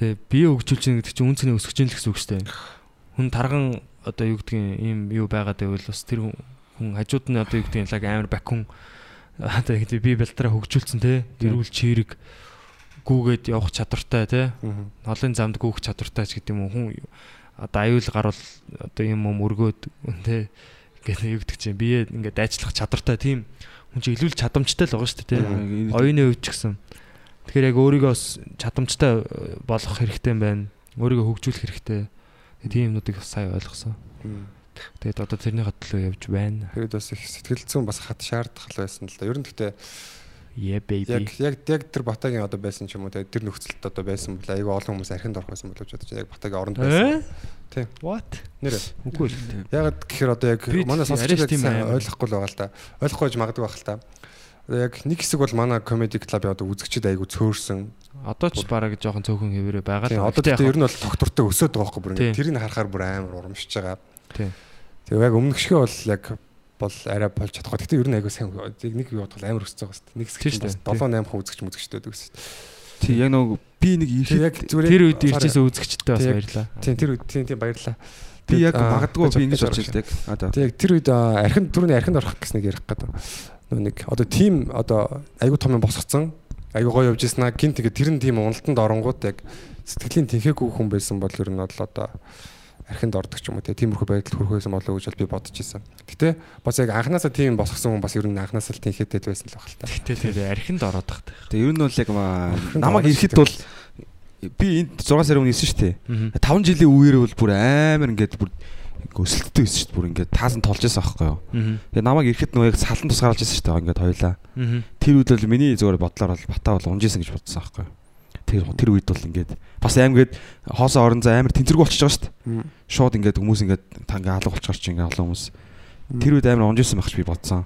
Тэгээ бие хөгжүүлж байгаа гэдэг чинь үн цэнийг өсгөж юм л гэсэн үг шүү дээ. Хүн тарган одоо юу гэдгийг ийм юу байгаад байвал бас тэр хүн- хажууд нь одоо юу гэдгийг лаг амар бакун одоо би бэлтраа хөгжүүлсэн те. Эрүүл чирэг гүүгээд явах чадвартай те. Ноолын замд гүүх чадвартай ч гэдэг юм уу хүн одоо аюул гарвал одоо юм юм өргөөд те ингээд юу гэдэг чинь бие ингээд дайчлах чадвартай тийм хүн чинь илүү чадамжтай л байгаа шүү дээ те. Оюуны хувьд ч гэсэн. Тэгэхээр яг өөрийгөө чадамжтай болгох хэрэгтэй байна. Өөрийгөө хөгжүүлэх хэрэгтэй. Тийм юмнуудыг сайн ойлгосон. Тэгээд одоо тэрний хатлуу явж байна.
Тэгээд бас их сэтгэл зүйн бас хат шаардах байсан л да. Ер нь гэхдээ
Yeah baby.
яг яг яг тэр Батагийн одоо байсан ч юм уу тэр нөхцөлд одоо байсан бол айгүй олон хүмүүс архинд орох байсан болов ч бодож яг Батагийн оронд байсан. Тийм.
What?
Нэрээ.
Үгүй л.
Яг гэхээр одоо яг манай яг
тийм
сайн ойлгохгүй л байгаа л да. Ойлгохгүй байж магадгүй байх л. Одоо яг нэг хэсэг бол манай comedy club-ийн одоо үзэгчид айгүй цөөрсөн.
Одоо ч бараг жоохон цөөхөн хэвээрээ байгаа л.
одоо
яг-
ер нь бол доктортой өсөд байгаа байхгүй бүр тэрийг харахаар бүр амар урамшиж байгаа.
Тийм.
Тэгээ яг өмнөх шигээ бол яг бол арай болж чадахгүй. Гэтэ ер нь айгүй сайн яг нэг юу бодвол амар өсөж байгаа шүү дээ. Нэг хэсэг
дээ.
7 8 хүн үзэгч мүзэгчтэй байдаг шүү дээ.
Тий яг нэг би нэг
зүгээр
Тэр үед ирчээсээ үзэгчтэй бас баярлаа.
Тийм тэр үед тийм тийм баярлаа.
би яг магадгүй би ингэж
байгаа.
ирдэг. За.
Тэгээ яг тэр үед архинд түрүүний архинд орох гэснэг ярих гэдэг. Нөө нэг одоо тим одоо айгүй том юм босгоцсон. Айгүй гоё явж ирсэн аа гинт тэгээ тэр нь тийм уналтанд оронгууд яг сэтгэлийн тэнхээгүй хүн байсан бол ер нь бол одоо архинд ордог ч юм уу тийм тиймэрхүү байдал хүрэх байсан болоо гэж би бодож ирсэн. Гэтэ бас яг анханасаа тийм босгосон хүн бас ер нь анханасаа л тэнхээтэй байсан л баг л та.
Гэтэ тэр архинд ороод тахт.
Тэгээ ер нь бол яг намайг ирэхэд бол би энд 6 сарын өмнө ирсэн шүү дээ. 5 жилийн үеэр бол бүр амар ингээд бүр өсөлттэй байсан шүү дээ. Бүр ингээд таасан толж байсан байхгүй юу. Тэгээ намайг ирэхэд нөгөө яг салан тусгаарлаж байсан шүү дээ. Ингээд хоёлаа. Тэр үед бол миний зөвөр бодлоор бол бата бол унжижсэн гэж бодсон байхгүй юу. Тэр тэр үед бол ингээд бас аим гээд хоосоо орон зай амар тэнцэрэг болчихж байгаа шүү дээ. Шууд ингээд хүмүүс ингээд та ингээд алга болчихор чи ингээд олон хүмүүс. Тэр үед амар унжижсэн байх ч би бодсон.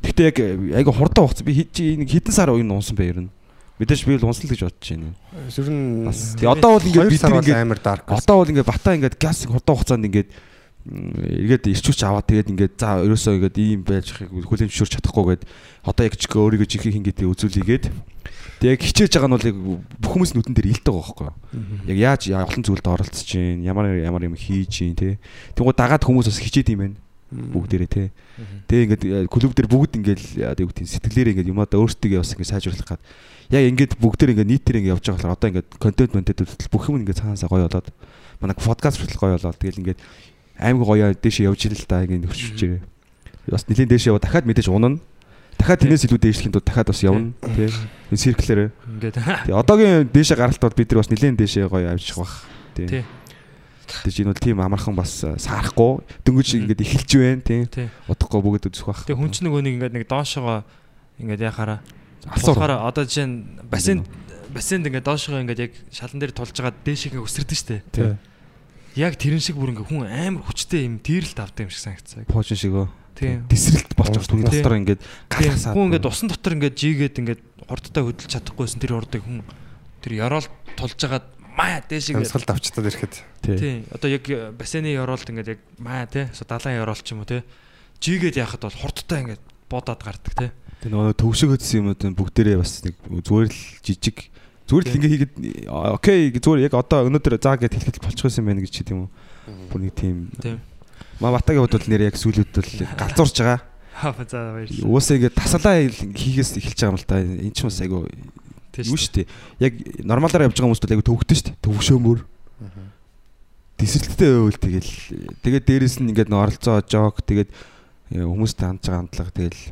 Гэхдээ яг айгу хурдан хугацаа би хэд чи нэг хэдэн сар үеийн унсан бэ ер нь. Мэдээж би л унсан л гэж бодож байна.
Ер нь
Бас тий одоо бол ингээд бид ингээд
амар dark.
Одоо бол ингээд бата ингээд газ хурдан хугацаанд ингээд эргээд ирчүүч аваад тэгээд ингээд за ерөөсөө ингээд ийм байж хахыг хүлэмжшүүрч чадахгүйгээд одоо яг ч өөрийгөө жихийг хин гэдэг үзүүлээгээд тэгээд хичээж байгаа нь бол яг бүх хүмүүс нүдэн дээр илдэг байгаа байхгүй юу. Яг яаж олон зүйлд оролцож чинь ямар ямар юм хийж чинь те. Тэгвэл дагаад хүмүүс бас хичээд юм байна бүгдээрээ те. Тэгээ ингээд э, клуб дээр бүгд ингээд яа гэдэг тийм сэтгэлээрээ ингээд юм одоо өөртөө бас ингээд сайжруулах гад. Яг ингээд бүгдээр ингээд нийтээр ингээд явж байгаа болохоор одоо ингээд контент монтент хөтөл бүх юм ингээд цаанаасаа гоё болоод манай подкаст хөтөл гоё болоод тэгэл ингээд аймаг гоё дээшээ явж ирэл та ингээд нөхчж ирээ. Бас нэлийн дээшээ яваа дахиад мэдээж унана. Дахиад тэрнээс илүү дээшлэхийн тулд дахиад бас явна тий. Энэ цирклэр.
Ингээд
Тэгээ одоогийн дээшээ гаралт бол бид нар бас нэлийн дээшээ гоё авчих бах.
Тий.
Тий. Тэгэж энэ бол тийм амархан бас э, саарахгүй дөнгөж ингээд эхэлж байна тий.
Тий.
Удахгүй бүгд үзэх бах.
Тэгээ хүн ч нөгөө нэг ингээд нэг доошогоо ингээд яхаараа болохоор одоо жишээ нь бассейн бассейнд ингээд доошогоо ингээд яг шалан дээр тулж байгаа дээш ингээ өсөрдөг штэ.
Тий.
Яг тэрэн шиг бүр ингээ хүн амар хүчтэй юм тэрэлт авдаг юм шиг санагцсан.
Поожин шигөө.
Тийм.
Тесрэлт болчих түүний
Тий.
дотор ингээд
Тийм.
галхасаад.
Хүн ингээд усан дотор ингээд жигээд ингээд хурдтай хөдөлж чадахгүйсэн тэр урдыг хүн тэр ёроол тулж агаад маа дээш ингээд
Амьсгалд авчтаад ирэхэд.
Тий.
Тийм. Одоо яг бассейны ёроолт ингээд яг маа тий. Далайн ёроол ч юм уу тий. Жигээд яхад бол хурдтай ингээд бодоод гардаг тий.
Тэг нөгөө төвшөгөөдсөн юмуд нь бүгдээрээ бас нэг зүгээр л жижиг зүгээр л ингээ хийгээд окей зүгээр яг одоо өнөөдөр заа гэд хэлэхэд болчих байсан байх гэж чи тийм үү. Бүр нэг тийм
Тийм.
Ма батагийн хувьд бол нэр яг сүүлүүд бол галзуурч байгаа.
Аа за баярлалаа.
Уусаа ингээд тасалаа хийгээс эхэлж байгаа юм л та. Энд ч бас айгу юу шүү дээ. Яг нормалаар явж байгаа хүмүүс бол айгу төвөгдөн шүү дээ. Төвшөөмөр. Тесрэлттэй байвал тэгэл тэгээд дээрэс нь ингээд оролцоо жок тэгээд э, хүмүүстэй хандж байгаа хандлага тэгэл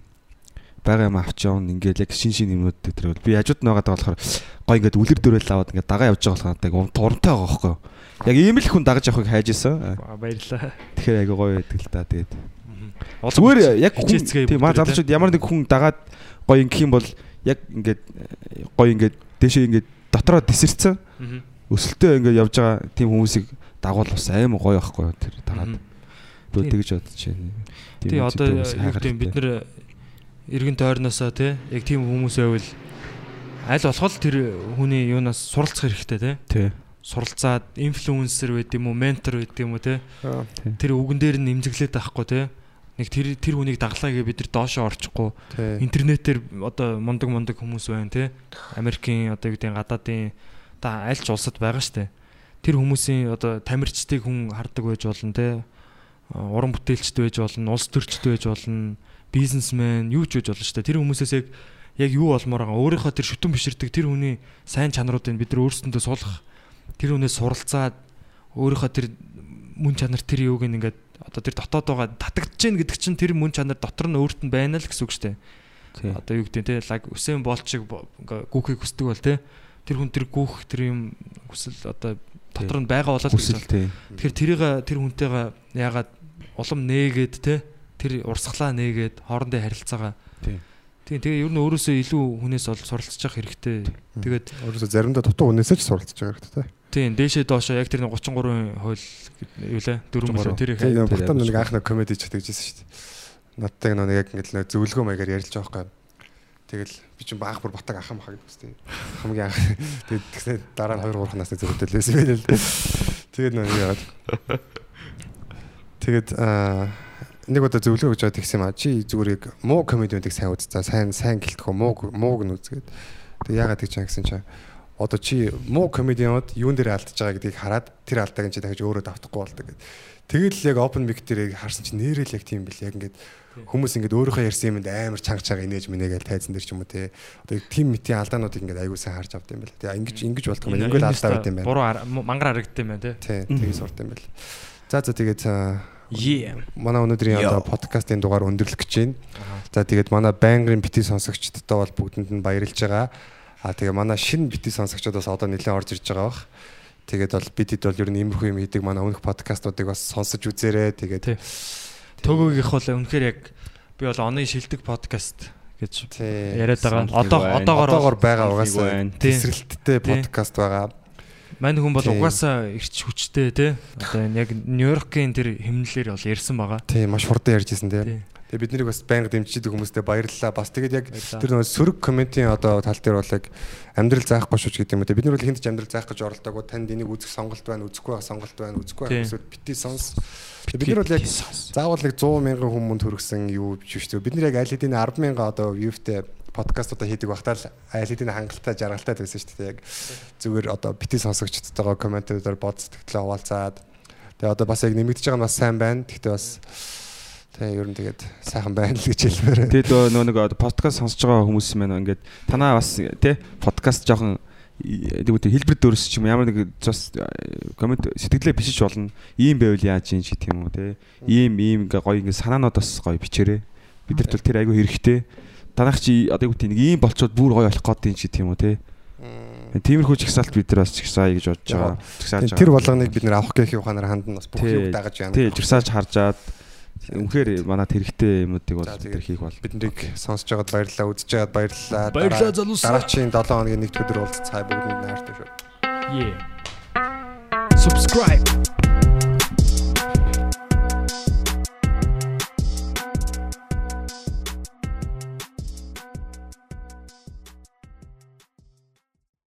байгаа юм авч явна ингээд яг шин шин юмнууд дээр бол би хажууд нь байгаа болохоор гой ингээд үлэр дөрөөл аваад ингээд дагаа явж байгаа болохоор яг турамтай байгаа байхгүй юу. Яг ийм л хүн дагаж явахыг хайж исэн.
Аа, баярлалаа.
Тэгэхээр айгу гоё байдаг л та тэгээд. Зүгээр яг хүн тийм маа залуучууд ямар нэг хүн дагаад гоё ингэх юм бол яг ингээд э, гоё ингээд дэшээ ингээд дотроо тесэрсэн
Мгм.
өсөлтөө ингээд явж байгаа тийм хүмүүсийг дагуул бас аим гоё байхгүй юу тэр дагаад
Тийм.
тэгж бодож байна.
Тий одоо гэдэм бид нэр эргэн тойрноосоо тий яг тийм хүмүүс байвал аль болох тэр хүний юунаас суралцах хэрэгтэй тий
тий
суралцаад инфлюенсер байд юм уу ментор байд юм уу
Аа,
тэр үгэн дээр нь имзэглээд байхгүй тий нэг тэр тэр хүнийг даглаа гэ бид нар доошоо орчихгүй. Интернетээр одоо мундаг мундаг хүмүүс байна тий Америкийн одоо юу гэдэг гадаадын та аль ч улсад байгаа штэ. Тэр хүмүүсийн одоо тамирчдыг хүн хардаг байж болно А, уран бүтээлчд байж болно улс төрчд байж болно бизнесмен юу ч байж болно штэ. Тэр хүмүүсээс яг яг юу олмоор байгаа? Өөрийнхөө тэр шүтэн биширдэг тэр хүний сайн чанаруудыг бид нар өөрсөндөө суулгах тэр хүнээс суралцаад өөрийнхөө тэр мөн чанар тэр юуг ингээд одоо тэр дотоод байгаа татагдж гин гэдэг чинь тэр мөн чанар дотор нь өөрт нь байна л гэсэн үг штэ.
Тий.
Одоо юу гэдэг те лаг Үсэм Болт шиг бо- ингээ гүүхийг хүсдэг бол те тэр хүн тэр гүүх тэр юм хүсэл одоо дотор нь байгаа болоод
хүсэл тий.
Тэгэхээр тэрийг тэр хүнтэйгээ яагаад улам нээгээд те тэр урсгалаа нээгээд хоорондын харилцаагаа. Тийм тэгээ ер нь өөрөөсөө илүү хүнээс ол суралцж явах хэрэгтэй. Тэгээд
Өөрөөсөө заримдаа дутуу үнээсээ ч суралцж байгаа хэрэгтэй тий.
тийм дээшээ доошоо яг тэр нэг 33% хууль юу лээ 4 мөрөө тэр их
тий.
тэр
Бухтан
амар
нэг анх нэг комеди ч тэгжсэн шүү дээ. Надтай нэг яг ингээд нэг зөвлөгөө маягаар ярилж байгаа байхгүй. Тэгэл би чинь баах бүр батаг ахам хаа гэдэг үстэй. Хамгийн анх тэгээд тэгснэ дараа нь 2 3 насны зөвлөлт лээсэн байл л. Тэгээд нэг яагаад. Тэгээд аа нэг удаа зөвлөгөө өгч байгаа тэгсэн юм а чи зүгээр яг муу комедиудыг сайн үз. За сайн сайн гэлтгөө муу мууг нь үзгээд. Тэг яагаад гэж чам гэсэн чинь одоо чи муу комедианууд юун дээр алдаж байгаа гэдгийг хараад тэр алдааг нь чи дахиж өөрөө давтахгүй болдог гэдэг. Тэгэл яг open mic дээр харсан чи нэрэл яг тийм бил яг ингээд хүмүүс ингээд өөрийнхөө ярьсан юмд амар чанга чанга инээж минэгээл тайзан дээр ч юм уу те. Одоо team meeting алдаануудыг ингээд аягүй сайн харж авд юм байна. Тэгээ ингэж ингэж болдог юм. Ингээд алдаа байд юм байна.
Буруу ар- мангар харагдсан юм байна те.
Тий, тэгээ сурд юм байна. За за тэгээд. Манай өнөөдрийн одоо подкастын дугаар өндөрлөх гэж байна. За тэгээд манай байнгын бити сонсогчдод бол бүгдэнд нь баярлж байгаа. А тэгээ манай шинэ бити сонсогчдод бас одоо нэлээд орж ирж байгаа бах. Тэгээд бол бидэд бол ер нь иймэрхүү юм хийдэг манай өмнөх подкастуудыг бас сонсож үзээрэй. Тэгээд.
Төгөөгийнх бол үнэхээр яг би бол оны шилдэг подкаст гэж яриад байгаа. Одоо одоогоор
байгаа угаасаа тесрэлттэй подкаст байгаа.
Мань хүн бол угаасаа ирч хүчтэй те. Одоо энэ яг Нью-Йоркийн тэр химнэлээр бол ярьсан байгаа.
Тий, маш хурдан ярьж ирсэн тий.
Тий.
Тэгээ бид нарыг бас байнга дэмжиж хүмүүстээ баярлалаа. Бас тэгээд яг тэр нөгөө сөрөг комментийн одоо тал дээр бол яг амьдрал заахгүй шүүч гэдэг юм үү. Бид нар бол хинт ч амьдрал заах гэж оролдоогүй. Танд энийг үзэх сонголт байна, үзэхгүй сонголт байна, үзэхгүй эсвэл бити сонс. Бид нар бол яг заавал нэг 100 мянган хүн мөнд хөргсөн юу биш дээ. Бид нар яг аль хэдийн 10 мянган одоо viewтэй подкастуудаа хийдэг багтаа л хэдийн хангалттай жаргалтай байсан шүү дээ. Яг зүгээр одоо бити сонсогчдтойгоо комментуудаар бодц тэгтлээ хуваалцаад. Тэгээ одоо бас яг нэмэгдэж байгаа нь бас сайн байна. Гэхдээ бас тэгээ ер нь тэгээд сайхан байна л гэж хэлмээр.
Тэгээд нөө нэг подкаст сонсож байгаа хүмүүс маань ингээд танаа бас тий подкаст жоохон тэгвэл хэлбэр дөөрс ч юм ямар нэг бас комент сэтгэлээ бичиж болно. Ийм байвал яаж юм чи тийм үү тий. Ийм ийм ингээ гоё ингээ санаанууд бас гоё бичээрэй. Бидэрт бол тэр айгүй хэрэгтэй. Танах чи одоо юу гэдэг нэг ийм болцоод бүр гоё болох гээд юм чи тийм үү тий. Тиймэрхүү чагсаалт бид нар бас чагсаая гэж бодож байгаа. Чагсааж
Тэр болгоныг бид нэр авах гэх ухаанаар хандна бас бүх юм дагаж яана.
Тий, жирсааж харжаад үнэхээр манад хэрэгтэй юмнуудыг бол бид нар хийх бол.
бид нарыг сонсож байгаад баярлалаа, үзэж байгаад баярлалаа.
Баярлалаа, залуусаа.
Дараагийн 7 хоногийн нэгд өдөр уулзцай бүгдэнд найртай шүү.
Yeah. Subscribe.